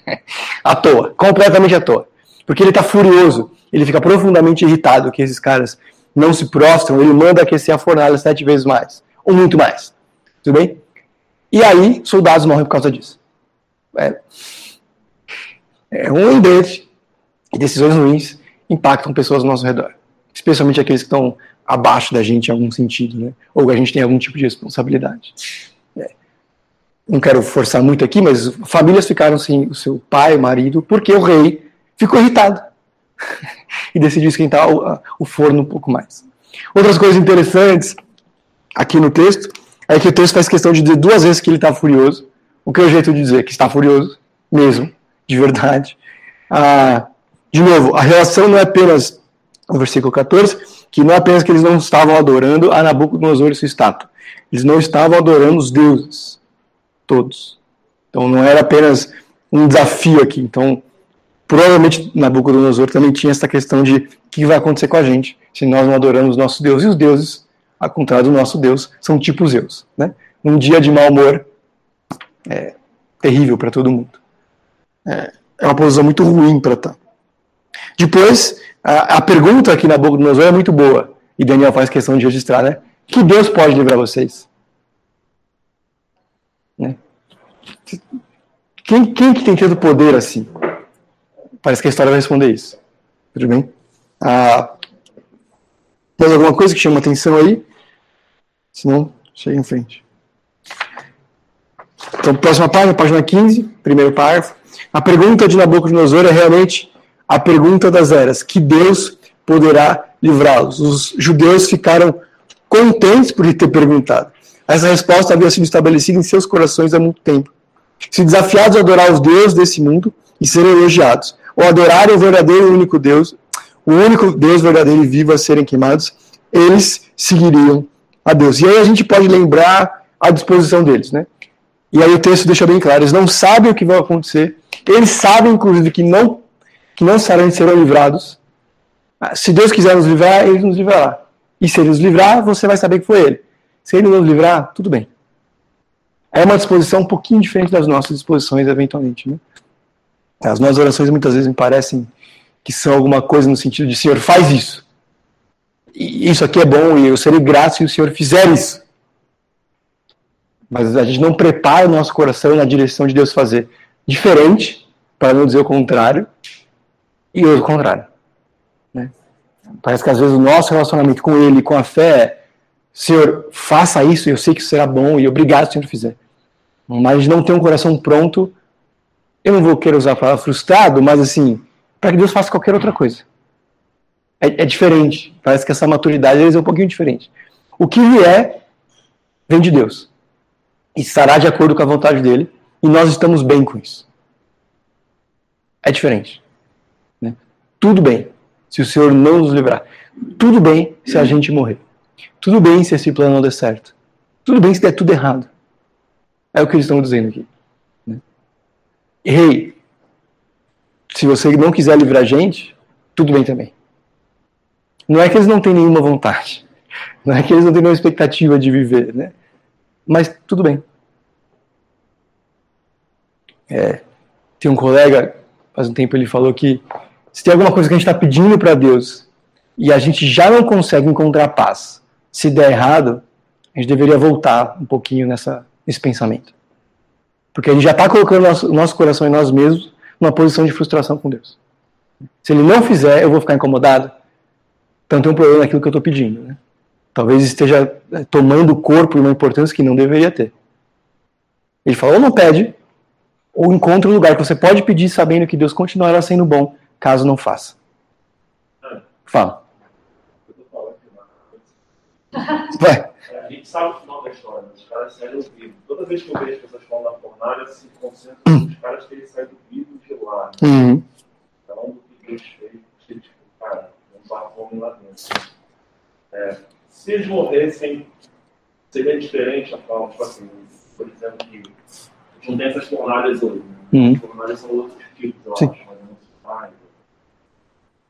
à toa, completamente à toa. Porque ele está furioso, ele fica profundamente irritado que esses caras não se prostram, ele manda aquecer a fornalha sete vezes mais, ou muito mais. Tudo bem? E aí, soldados morrem por causa disso. É, é lembrete e decisões ruins impactam pessoas ao nosso redor, especialmente aqueles que estão abaixo da gente em algum sentido, né? ou a gente tem algum tipo de responsabilidade não quero forçar muito aqui, mas famílias ficaram sem o seu pai, marido, porque o rei ficou irritado e decidiu esquentar o, o, forno um pouco mais. Outras coisas interessantes aqui no texto é que o texto faz questão de dizer duas vezes que ele está furioso, o que é o jeito de dizer que está furioso, mesmo, de verdade. Ah, de novo, a relação não é apenas, no versículo 14, que não é apenas que eles não estavam adorando a Nabucodonosor e sua estátua, eles não estavam adorando os deuses todos. Então não era apenas um desafio aqui. Então, provavelmente Nabucodonosor também tinha essa questão de o que vai acontecer com a gente se nós não adoramos nosso Deus. E os deuses, ao contrário do nosso Deus, são tipo Zeus. Né? Um dia de mau humor é terrível para todo mundo. É, é, uma posição muito ruim para estar. Depois, a, a pergunta aqui na boca do Nabucodonosor é muito boa. E Daniel faz questão de registrar, né? Que Deus pode livrar vocês? Né? Quem, quem que tem tido poder assim? Parece que a história vai responder isso. Tudo bem? Ah, mais alguma coisa que chama atenção aí? Se não, chega em frente. Então, próxima página, página 15, primeiro parágrafo. A pergunta de Nabucodonosor é realmente a pergunta das eras: que Deus poderá livrá-los? Os judeus ficaram contentes por lhe ter perguntado. Essa resposta havia sido estabelecida em seus corações há muito tempo. Se desafiados a adorar os deuses desse mundo e serem elogiados, ou adorarem o verdadeiro e único Deus, o único Deus verdadeiro e vivo a serem queimados, eles seguiriam a Deus. E aí a gente pode lembrar a disposição deles, né? E aí o texto deixa bem claro, eles não sabem o que vai acontecer, eles sabem, inclusive, que não, que não serão, serão livrados. Ah, se Deus quiser nos livrar, ele nos livrará. E se ele nos livrar, você vai saber que foi ele. Se ele nos livrar, tudo bem. É uma disposição um pouquinho diferente das nossas disposições, eventualmente. Né? As nossas orações muitas vezes me parecem que são alguma coisa no sentido de, Senhor, faz isso. Isso aqui é bom e eu serei grato se o Senhor fizer isso. Mas a gente não prepara o nosso coração na direção de Deus fazer. Diferente, para não dizer o contrário, e o contrário. Né? Parece que às vezes o nosso relacionamento com Ele, com a fé, é, Senhor, faça isso, eu sei que será bom, e obrigado se o Senhor fizer. Mas a gente não tem um coração pronto, eu não vou querer usar a palavra frustrado, mas assim, para que Deus faça qualquer outra coisa. É, é, diferente. Parece que essa maturidade é um pouquinho diferente. O que vier, vem de Deus. E estará de acordo com a vontade dele. E nós estamos bem com isso. É diferente. Né? Tudo bem se o Senhor não nos livrar. Tudo bem se a gente morrer. Tudo bem se esse plano não der certo. Tudo bem se der tudo errado. É o que eles estão dizendo aqui. Né? Rei, se você não quiser livrar a gente, tudo bem também. Não é que eles não têm nenhuma vontade. Não é que eles não têm nenhuma expectativa de viver, né? Mas tudo bem. É, tem um colega, faz um tempo ele falou que se tem alguma coisa que a gente está pedindo para Deus e a gente já não consegue encontrar paz, se der errado, a gente deveria voltar um pouquinho nessa, nesse pensamento. Porque a gente já está colocando nosso, o nosso coração em nós mesmos numa posição de frustração com Deus. Se ele não fizer, eu vou ficar incomodado. Então tem um problema naquilo que eu estou pedindo. Né? Talvez esteja é, tomando o corpo uma importância que não deveria ter. Ele falou, ou não pede, ou encontra um lugar que você pode pedir sabendo que Deus continuará sendo bom, caso não faça. Fala.
Vai. A gente sabe o final da história, os caras saíram vivos. Toda vez que eu vejo as pessoas falando da fornalha, se concentram hum. os caras terem saído vivos de lá. Né? Uhum. Então, o que Deus fez, dá fome lá dentro. É, se eles morressem, seria diferente a forma, tipo assim, por exemplo, que não tem essas fornalhas hoje. Né? Uhum. As fornalhas são outros tipos, eu Sim. acho, mas não sociais,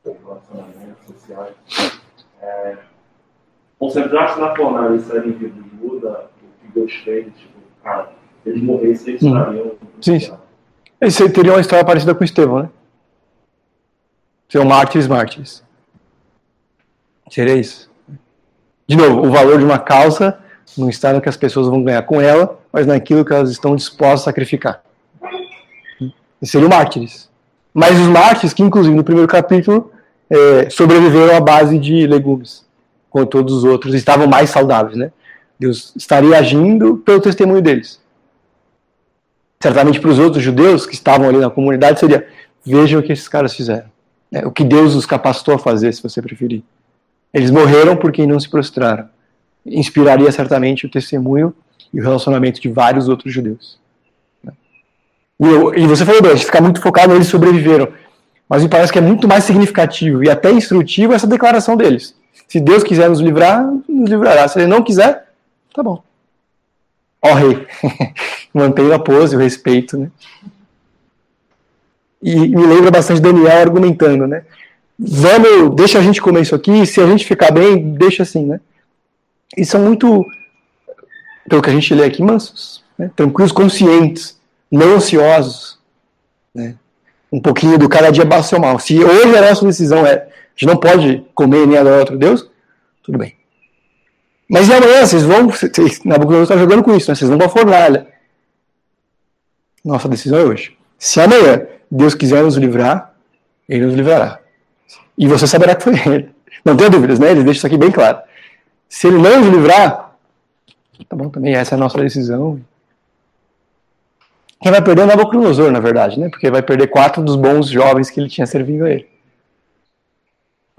relacionamentos sociais. É, concentrar-se na fornalha e sair vivos muda o que Deus fez, tipo, cara, eles morressem, eles uhum. estariam.
Sim. sim. Esse teria uma história parecida com Estevão, né? Ser mártires, mártires. Seria isso. De novo, o valor de uma causa não está no que as pessoas vão ganhar com ela, mas naquilo que elas estão dispostas a sacrificar. E seriam mártires. Mas os mártires, que inclusive no primeiro capítulo, é, sobreviveram à base de legumes, como todos os outros, estavam mais saudáveis, né? Deus estaria agindo pelo testemunho deles. Certamente para os outros judeus que estavam ali na comunidade seria: vejam o que esses caras fizeram. É, o que Deus os capacitou a fazer, se você preferir. Eles morreram porque não se prostraram. Inspiraria certamente o testemunho e o relacionamento de vários outros judeus. E, eu, e você falou, a gente ficar muito focado eles sobreviveram. Mas me parece que é muito mais significativo e até instrutivo essa declaração deles. Se Deus quiser nos livrar, nos livrará. Se Ele não quiser, tá bom. Ó rei, mantenha a pose, o respeito, né? E me lembra bastante Daniel argumentando, né? Vamos, deixa a gente comer isso aqui, se a gente ficar bem, deixa assim, né? E são muito, pelo que a gente lê aqui, mansos, né? tranquilos, conscientes, não ansiosos, né? Um pouquinho do cada dia basta o mal. Se hoje a nossa decisão é, a gente não pode comer nem adorar outro Deus, tudo bem. Mas e amanhã vocês vão, vocês, Nabucodonosor está jogando com isso, né? Vocês vão para a fornalha. Nossa decisão é hoje. Se amanhã Deus quiser nos livrar, Ele nos livrará. E você saberá que foi Ele. Não tenha dúvidas, né? Ele deixa isso aqui bem claro. Se Ele não nos livrar, tá bom também, essa é a nossa decisão. Quem vai perder é o Nabucodonosor, na verdade, né? Porque vai perder quatro dos bons jovens que ele tinha servindo a ele.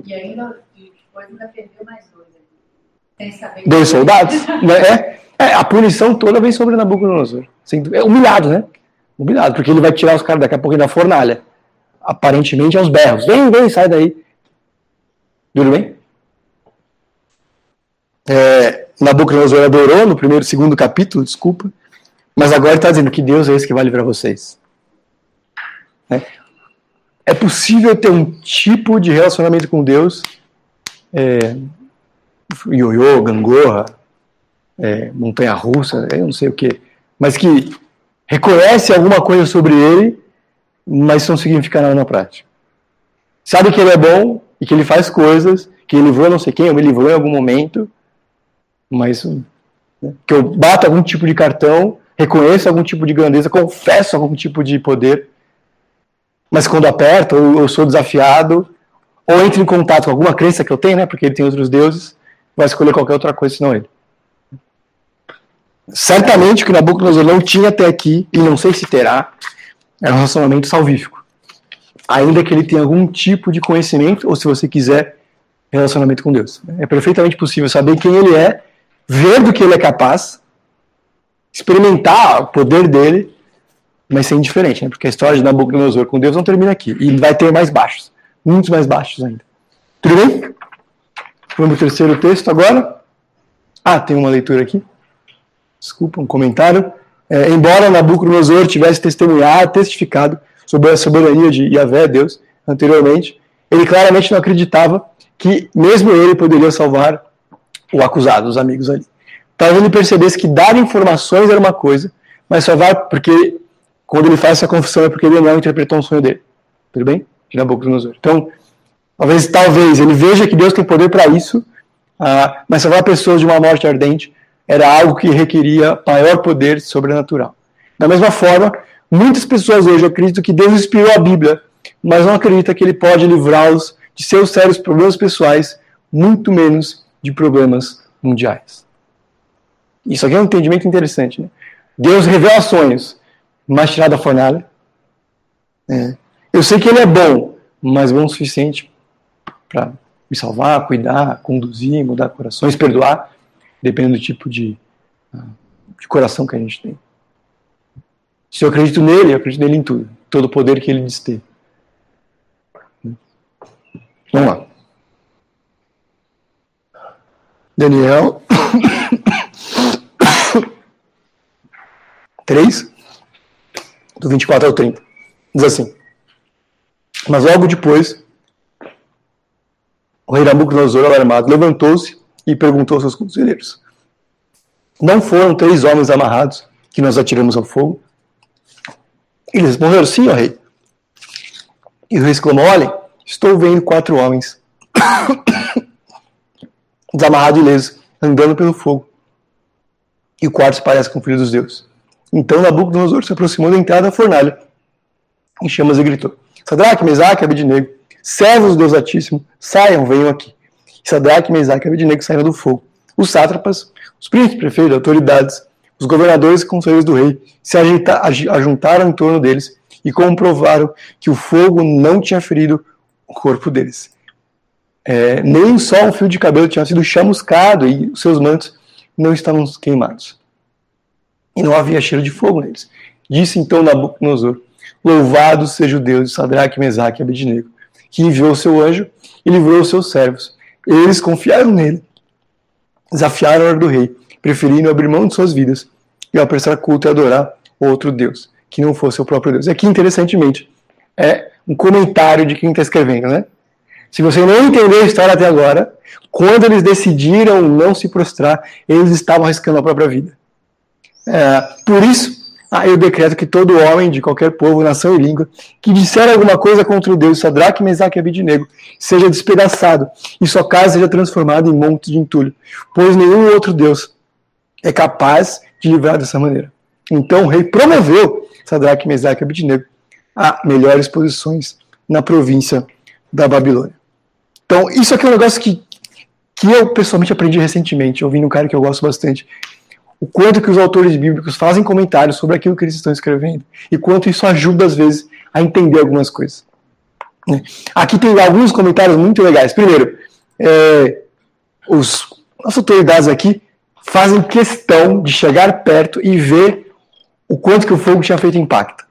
E ainda, e depois ainda perdeu mais dois. Sem saber
Dois soldados? é, é, a punição toda vem sobre Nabucodonosor. É humilhado, né? Humilhado, porque ele vai tirar os caras daqui a pouco da fornalha. Aparentemente aos berros. Vem, vem, sai daí. Tudo bem? É, Nabucodonosor adorou no primeiro, segundo capítulo, desculpa. Mas agora está dizendo que Deus é esse que vai livrar vocês. É, é possível ter um tipo de relacionamento com Deus, é, ioiô, gangorra, é, montanha-russa, eu não sei o que, mas que reconhece alguma coisa sobre ele, mas não significa nada na prática. Sabe que ele é bom e que ele faz coisas, que ele livrou não sei quem, ou me livrou em algum momento, mas né, que eu bato algum tipo de cartão, reconheço algum tipo de grandeza, confesso algum tipo de poder, mas quando aperto, ou eu sou desafiado, ou entro em contato com alguma crença que eu tenho, né, porque ele tem outros deuses, vai escolher qualquer outra coisa senão ele. Certamente o que Nabucodonosor não tinha até aqui, e não sei se terá, é um relacionamento salvífico. Ainda que ele tenha algum tipo de conhecimento, ou se você quiser, relacionamento com Deus. É perfeitamente possível saber quem ele é, ver do que ele é capaz, experimentar o poder dele, mas ser indiferente, né? porque a história de Nabucodonosor com Deus não termina aqui. E vai ter mais baixos, muitos mais baixos ainda. Tudo bem? Vamos ao terceiro texto agora. Ah, tem uma leitura aqui desculpa, um comentário. É, embora Nabucodonosor tivesse testemunhado, testificado sobre a soberania de Yahvé, Deus, anteriormente, ele claramente não acreditava que mesmo ele poderia salvar o acusado, os amigos ali. Talvez ele percebesse que dar informações era uma coisa, mas só vai porque quando ele faz essa confissão é porque ele não interpretou um sonho dele. Tudo bem? De Nabucodonosor. Então, talvez, talvez ele veja que Deus tem poder para isso, ah, mas salvar pessoas de uma morte ardente era algo que requeria maior poder sobrenatural. Da mesma forma, muitas pessoas hoje acreditam que Deus inspirou a Bíblia, mas não acreditam que ele pode livrá-los de seus sérios problemas pessoais, muito menos de problemas mundiais. Isso aqui é um entendimento interessante. Né? Deus revela sonhos, mas tirar da fornalha. É. Eu sei que ele é bom, mas bom o suficiente para me salvar, cuidar, conduzir, mudar corações, perdoar dependendo do tipo de, ah, de coração que a gente tem. Se eu acredito nele, eu acredito nele em tudo, todo o poder que ele diz ter. Vamos lá. Daniel 3, do 24 ao 30. Diz assim: Mas logo depois, o rei Nabucodonosor, alarmado, levantou-se e perguntou aos seus conselheiros: Não foram três homens amarrados que nós atiramos ao fogo? Eles responderam: Sim, ó rei. E o rei exclamou: Olhem, estou vendo quatro homens desamarrados e ilesos, andando pelo fogo. E o quarto se parece com o filho dos deuses. Então Nabucodonosor se aproximou da entrada da fornalha, em chamas e gritou: Sadraque, Mesaque, Abednego, servos do Deus Altíssimo, saiam, venham aqui. Sadraque, Mesaque e Abednego saíram do fogo. Os sátrapas, os príncipes, prefeitos, autoridades, os governadores e conselheiros do rei se ajuntaram em torno deles e comprovaram que o fogo não tinha ferido o corpo deles. É, nem só um fio de cabelo tinha sido chamuscado e os seus mantos não estavam queimados. E não havia cheiro de fogo neles. Disse então Nabucodonosor: Louvado seja o Deus de Sadraque, Mesaque e Abednego, que enviou seu anjo e livrou os seus servos eles confiaram nele, desafiaram a ordem do rei, preferindo abrir mão de suas vidas e ao prestar culto e adorar outro Deus, que não fosse o próprio Deus. E aqui, interessantemente, é um comentário de quem está escrevendo, né? Se você não entendeu a história até agora, quando eles decidiram não se prostrar, eles estavam arriscando a própria vida. É, por isso, aí eu decreto que todo homem de qualquer povo, nação e língua que disser alguma coisa contra o Deus Sadraque, Mesaque e Abidnego seja despedaçado e sua casa seja transformada em monte de entulho, pois nenhum outro Deus é capaz de livrar dessa maneira. Então o rei promoveu Sadraque, Mesaque e Abidnego a melhores posições na província da Babilônia. Então, isso aqui é um negócio que, que eu pessoalmente aprendi recentemente, ouvindo um cara que eu gosto bastante, o quanto que os autores bíblicos fazem comentários sobre aquilo que eles estão escrevendo e quanto isso ajuda às vezes a entender algumas coisas. Né? Aqui tem alguns comentários muito legais. Primeiro, é, os, as autoridades aqui fazem questão de chegar perto e ver o quanto que o fogo tinha feito impacto.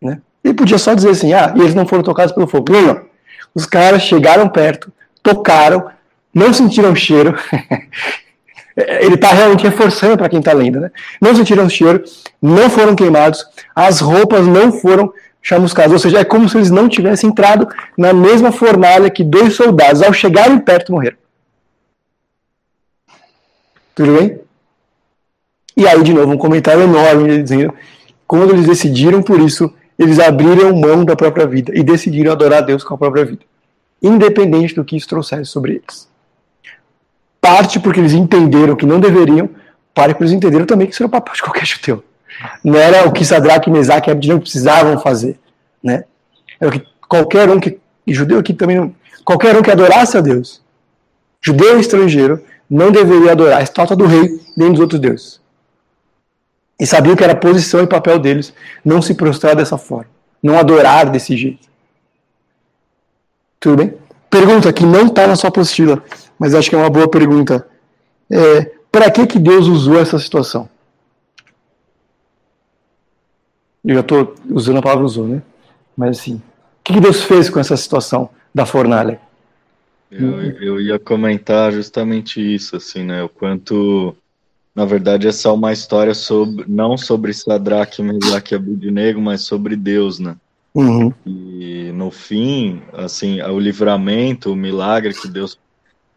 Né? Ele podia só dizer assim, ah, e eles não foram tocados pelo fogo. Não, não. Os caras chegaram perto, tocaram, não sentiram cheiro. Ele está realmente reforçando para quem está lendo, né? Não sentiram cheiro, não foram queimados, as roupas não foram chamuscadas. Ou seja, é como se eles não tivessem entrado na mesma fornalha que dois soldados, ao chegarem perto, morreram. Tudo bem? E aí, de novo, um comentário enorme dizendo: quando eles decidiram por isso, eles abriram mão da própria vida e decidiram adorar a Deus com a própria vida, independente do que isso trouxesse sobre eles. Parte porque eles entenderam que não deveriam, parte porque eles entenderam também que isso era o papel de qualquer judeu. Não era o que Sadraque, Mesaque e Abednego precisavam fazer, né? Era o que qualquer um que e judeu aqui também qualquer um que adorasse a Deus, judeu ou estrangeiro, não deveria adorar a estátua do rei nem dos outros deuses. E sabiam que era posição e papel deles não se prostrar dessa forma, não adorar desse jeito. Tudo bem? Pergunta que não está na sua apostila, mas acho que é uma boa pergunta. É, Para que, que Deus usou essa situação? Eu já estou usando a palavra usou, né? Mas assim, o que, que Deus fez com essa situação da fornalha?
Eu, eu ia comentar justamente isso, assim, né? O quanto na verdade, essa é uma história sobre não sobre Sadraque, Mesaque e Abednego, mas sobre Deus, né?
Uhum.
E no fim, assim, o livramento, o milagre que Deus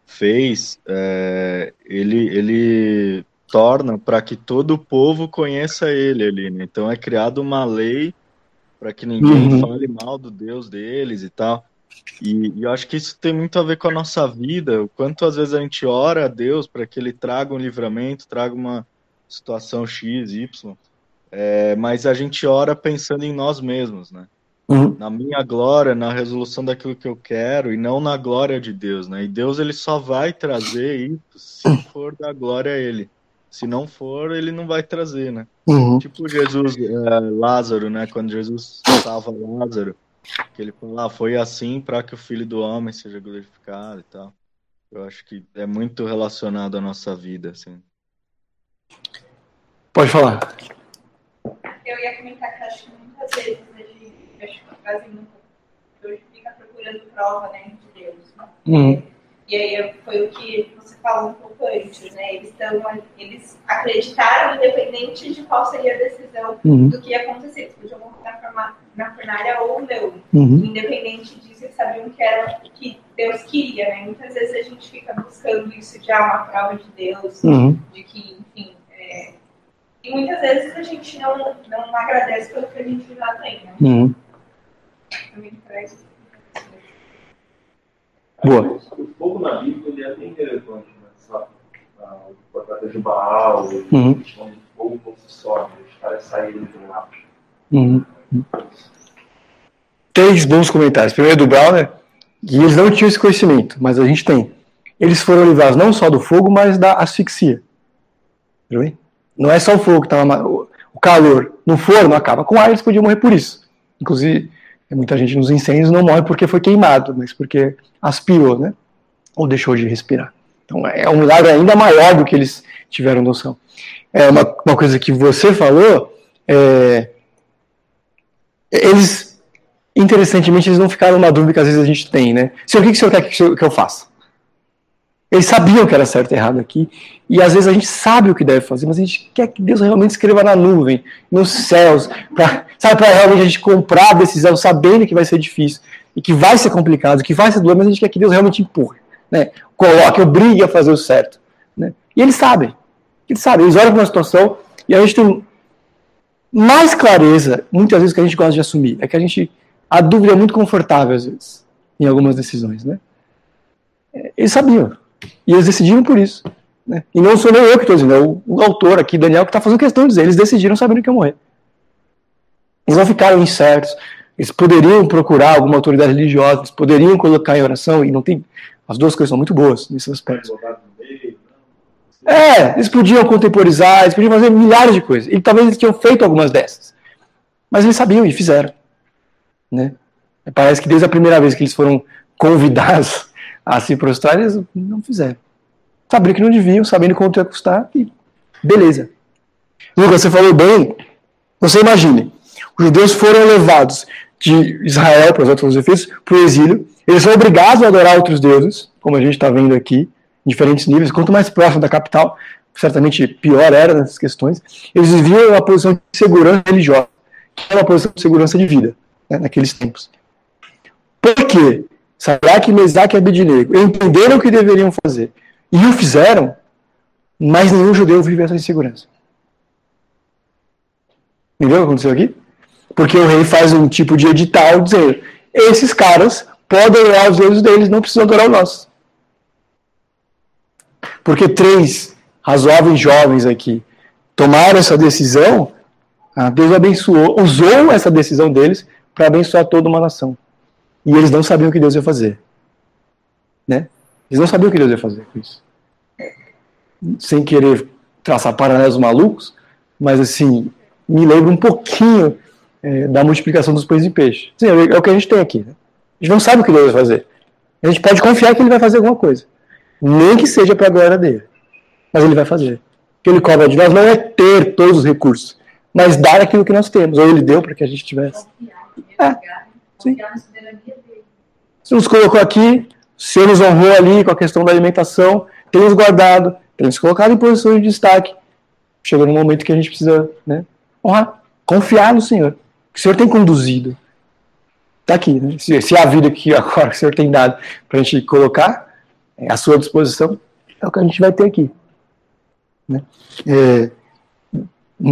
fez, é, ele, ele torna para que todo o povo conheça ele ali, né? Então é criada uma lei para que ninguém uhum. fale mal do Deus deles e tal. E, e, eu acho que isso tem muito a ver com a nossa vida, o quanto às vezes a gente ora a Deus para que Ele traga um livramento, traga uma situação X, Y, é, mas a gente ora pensando em nós mesmos, né?
Uhum.
Na minha glória, na resolução daquilo que eu quero e não na glória de Deus, né? E Deus ele só vai trazer isso se for da glória a Ele. Se não for, ele não vai trazer, né?
Uhum.
Tipo Jesus, é, Lázaro, né? Quando Jesus salva Lázaro, que ele fala, ah, foi assim para que o filho do homem seja glorificado e tal. Eu acho que é muito relacionado à nossa vida, assim.
Pode falar.
Eu ia comentar que acho que muitas vezes a gente, acho que quase nunca, hoje fica procurando prova né, de Deus. Né?
Uhum.
E aí foi o que você falou um pouco antes, né? Eles, tão, eles acreditaram, independente de qual seria a decisão
uhum.
do que ia acontecer. Eles podiam voltar na fornalha ou não.
Uhum.
Independente disso, eles sabiam que era o que Deus queria, né? Muitas vezes a gente fica buscando isso de ah, uma prova de Deus,
uhum.
de que, enfim. É... E muitas vezes a gente não, não agradece pelo que a gente já tem, né?
Uhum.
Também traz
Boa.
O fogo na Bíblia ele é bem relevante, né? Sabe? O batata de Baal,
Uhum.
questão do fogo por si só, né? os caras saírem do lá.
Uhum. Três bons comentários. Primeiro do Browner, que eles não tinham esse conhecimento, mas a gente tem. Eles foram livrados não só do fogo, mas da asfixia. Bem? Não é só o fogo que estava. O calor no forno acaba com ar, eles podiam morrer por isso. Inclusive, muita gente nos incêndios não morre porque foi queimado, mas porque aspirou, né? Ou deixou de respirar. Então é um milagre ainda maior do que eles tiveram noção. É uma, uma coisa que você falou, é, eles, interessantemente, eles não ficaram na dúvida que às vezes a gente tem, né? Se o que, que o senhor quer que eu faça? Eles sabiam que era certo e errado aqui. E às vezes a gente sabe o que deve fazer, mas a gente quer que Deus realmente escreva na nuvem, nos céus, pra, sabe, para realmente a gente comprar a decisão sabendo que vai ser difícil e que vai ser complicado, que vai ser doer, mas a gente quer que Deus realmente empurre, né? Coloque, obrigue a fazer o certo. Né? E eles sabem. Eles sabem, eles olham para uma situação e a gente tem mais clareza, muitas vezes, que a gente gosta de assumir. É que a gente. A dúvida é muito confortável, às vezes, em algumas decisões, né? Eles sabiam. E eles decidiram por isso. Né? E não sou nem eu que estou dizendo, é o, o, autor aqui, Daniel, que está fazendo questão de dizer. Eles decidiram sabendo que ia morrer. Eles não ficaram incertos. Eles poderiam procurar alguma autoridade religiosa, eles poderiam colocar em oração, e não tem. As duas coisas são muito boas nesse aspecto. É, eles podiam contemporizar, eles podiam fazer milhares de coisas. E talvez eles tinham feito algumas dessas. Mas eles sabiam e fizeram. Né? Parece que desde a primeira vez que eles foram convidados a se prostrar, eles não fizeram. Sabiam que não deviam, sabendo quanto ia custar, e beleza. Lucas, você falou bem. Você imagine, os judeus foram levados de Israel, para os outros efeitos, para o exílio. Eles são obrigados a adorar outros deuses, como a gente está vendo aqui em diferentes níveis, quanto mais próximo da capital, certamente pior era nessas questões, eles viviam uma posição de segurança religiosa, que era uma posição de segurança de vida, né, naqueles tempos. Por quê? Sadraque, Mesaque e Abednego entenderam o que deveriam fazer e o fizeram, mas nenhum judeu vive essa insegurança. Entendeu o que aconteceu aqui? Porque o rei faz um tipo de edital dizendo: esses caras podem adorar os deuses deles, não precisam adorar o nosso. Porque três razoáveis jovens aqui tomaram essa decisão, ah, Deus abençoou, usou essa decisão deles para abençoar toda uma nação. E eles não sabiam o que Deus ia fazer. Né? Eles não sabiam o que Deus ia fazer com isso. Sem querer traçar paralelos malucos, mas assim, me lembra um pouquinho é, da multiplicação dos pães e peixes. Sim, é o que a gente tem aqui. Né? A gente não sabe o que Deus vai fazer. A gente pode confiar que ele vai fazer alguma coisa. Nem que seja para a glória dele. Mas ele vai fazer. O que ele cobra de nós não é ter todos os recursos, mas dar aquilo que nós temos. Ou ele deu para que a gente tivesse. É. Sim. Se nos colocou aqui, o Senhor nos honrou ali com a questão da alimentação, tem nos guardado, tem nos colocado em posições de destaque. Chegou no momento que a gente precisa né, honrar, confiar no Senhor. Que o Senhor tem conduzido. Está aqui, né? Se, se a vida que agora que o Senhor tem dado para a gente colocar, é, à sua disposição, é o que a gente vai ter aqui. Né? É,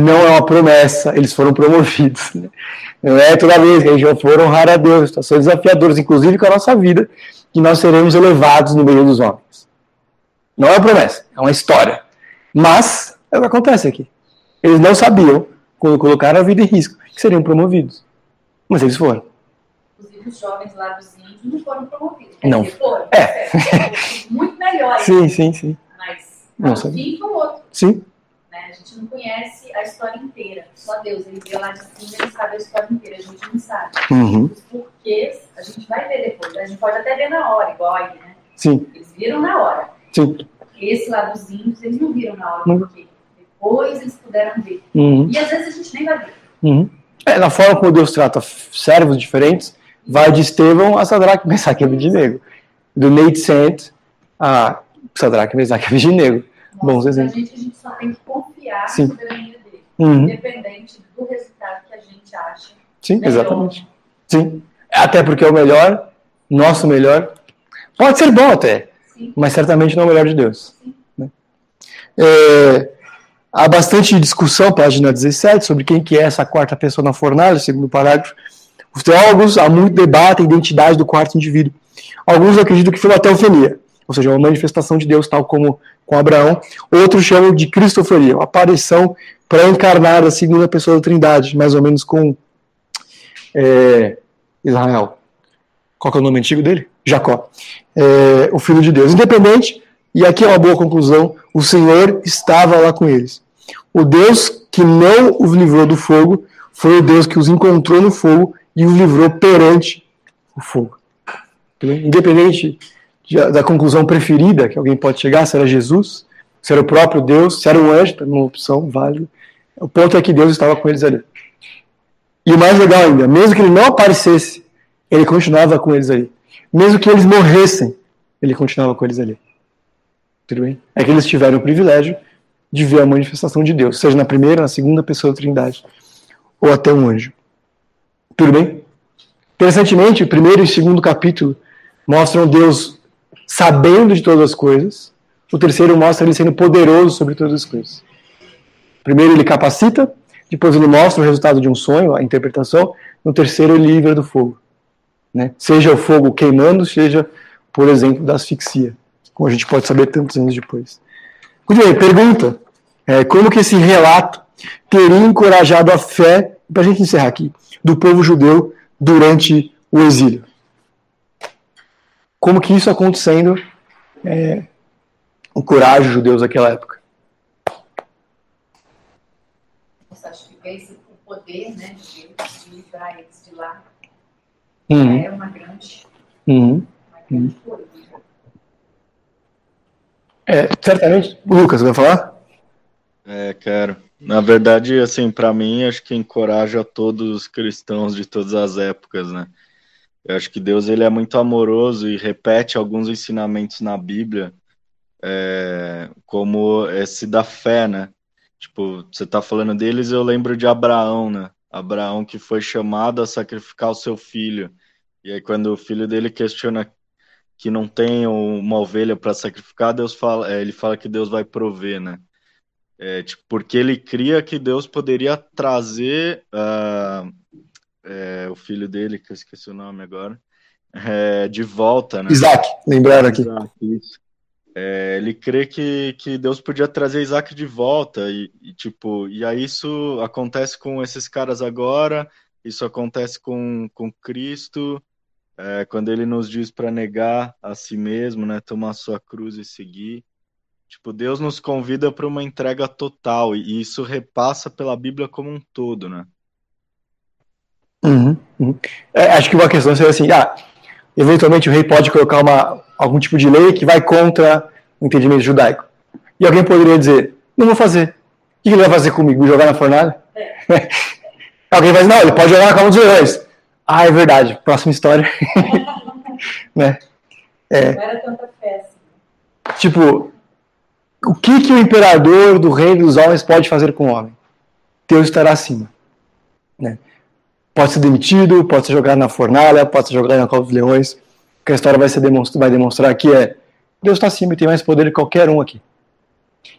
não é uma promessa, eles foram promovidos. Né? Não é toda vez que a gente for honrar a Deus, situações desafiadoras, inclusive com a nossa vida, que nós seremos elevados no meio dos homens. Não é uma promessa, é uma história. Mas é o que acontece aqui. Eles não sabiam, quando colocaram a vida em risco, que seriam promovidos. Mas eles foram.
Inclusive os jovens lá dos não foram promovidos.
Não.
foram,
é.
muito melhor.
Sim, sim, sim.
Mas
não,
fim foi outro.
Sim.
A gente não conhece a história inteira. Só Deus, ele vê lá de cima, ele sabe a história inteira. A gente não sabe.
Uhum.
Os porquês, a gente vai ver depois. A gente pode até ver na hora, igual aí, né?
Sim.
Eles viram na hora.
Sim.
Esse lá dos índios, eles não viram na hora,
Uhum.
porque depois eles puderam ver.
Uhum.
E às vezes a gente nem vai ver.
Uhum. É, na forma como Deus trata servos diferentes, vai de Estevão a Sadraque, Mesaque e Abednego. Do Nate Sant a Sadraque, Mesaque e Abednego. Bons exemplos.
A gente, a gente só tem que
Sim.
soberania dele.
Uhum.
Independente do resultado que a gente acha.
Sim,
melhor.
exatamente. Sim. Até porque é o melhor, nosso melhor, pode ser bom até,
Sim.
mas certamente não é o melhor de Deus. Né? É, há bastante discussão, página 17, sobre quem que é essa quarta pessoa na fornalha, segundo parágrafo. Os teólogos há muito debate a identidade do quarto indivíduo. Alguns acreditam que foi uma teofania, ou seja, uma manifestação de Deus, tal como com Abraão. Outros chamam de cristoforia, uma aparição pré-encarnada, segunda pessoa da Trindade, mais ou menos com é, Israel. Qual é o nome antigo dele? Jacó. É, o filho de Deus. Independente, e aqui é uma boa conclusão, o Senhor estava lá com eles. O Deus que não os livrou do fogo foi o Deus que os encontrou no fogo e os livrou perante o fogo. Independente da conclusão preferida que alguém pode chegar, se era Jesus, se era o próprio Deus, se era um anjo, também uma opção válida. O ponto é que Deus estava com eles ali. E o mais legal ainda, mesmo que ele não aparecesse, ele continuava com eles ali. Mesmo que eles morressem, ele continuava com eles ali. Tudo bem? É que eles tiveram o privilégio de ver a manifestação de Deus, seja na primeira, na segunda pessoa da Trindade, ou até um anjo. Tudo bem? Interessantemente, o primeiro e o segundo capítulo mostram Deus sabendo de todas as coisas. O terceiro mostra ele sendo poderoso sobre todas as coisas. Primeiro ele capacita, depois ele mostra o resultado de um sonho, a interpretação. No terceiro ele livra do fogo. Né? Seja o fogo queimando, seja, por exemplo, da asfixia. Como a gente pode saber tantos anos depois. Muito bem, pergunta. É, como que esse relato teria encorajado a fé, para a gente encerrar aqui, do povo judeu durante o exílio? Como que isso acontecendo é, encoraja os judeus daquela época?
Você acha que esse o poder né, de Deus de livrar eles de lá
Uhum.
é uma grande,
Uhum.
uma grande coisa.
É, certamente. Lucas, vai falar?
É, quero. Na verdade, assim, para mim, acho que encoraja todos os cristãos de todas as épocas, né? Eu acho que Deus ele é muito amoroso e repete alguns ensinamentos na Bíblia, é, como esse da fé, né? Tipo, você tá falando deles, eu lembro de Abraão, né? Abraão que foi chamado a sacrificar o seu filho. E aí, quando o filho dele questiona que não tem uma ovelha para sacrificar, Deus fala, é, ele fala que Deus vai prover, né? É, tipo, porque ele cria que Deus poderia trazer ah, é, o filho dele, que eu esqueci o nome agora, é, de volta, né?
Isaac, lembraram aqui.
É, ele crê que, que Deus podia trazer Isaac de volta e, e, tipo e aí isso acontece com esses caras agora isso acontece com, com Cristo é, quando ele nos diz para negar a si mesmo né tomar sua cruz e seguir tipo Deus nos convida para uma entrega total e isso repassa pela Bíblia como um todo né
Uhum, uhum. É, acho que uma questão seria assim, ah, eventualmente o rei pode colocar uma, algum tipo de lei que vai contra o entendimento judaico. E alguém poderia dizer, não vou fazer. O que ele vai fazer comigo? Me jogar na fornalha?
É.
alguém vai dizer, não, ele pode jogar na cama dos leões. Ah, é verdade. Próxima história. né? É,
Não era tanta festa.
tipo, o que, que o imperador do reino dos homens pode fazer com o homem? Deus estará acima. Né? Pode ser demitido, pode ser jogado na fornalha, pode ser jogado na cova dos leões. O que a história vai, ser demonstra, vai demonstrar aqui é Deus está acima e tem mais poder que qualquer um aqui.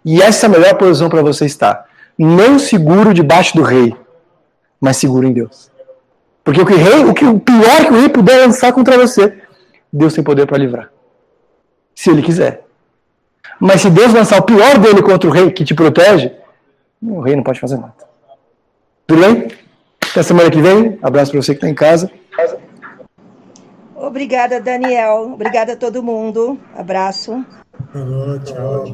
E essa é a melhor posição para você estar. Não seguro debaixo do rei, mas seguro em Deus. Porque o que, o rei, o, que, o pior que o rei puder lançar contra você, Deus tem poder para livrar. Se ele quiser. Mas se Deus lançar o pior dele contra o rei que te protege, o rei não pode fazer nada. Tudo bem? Até semana que vem. Abraço para você que está em casa.
Obrigada, Daniel. Obrigada a todo mundo. Abraço.
Falou, tchau.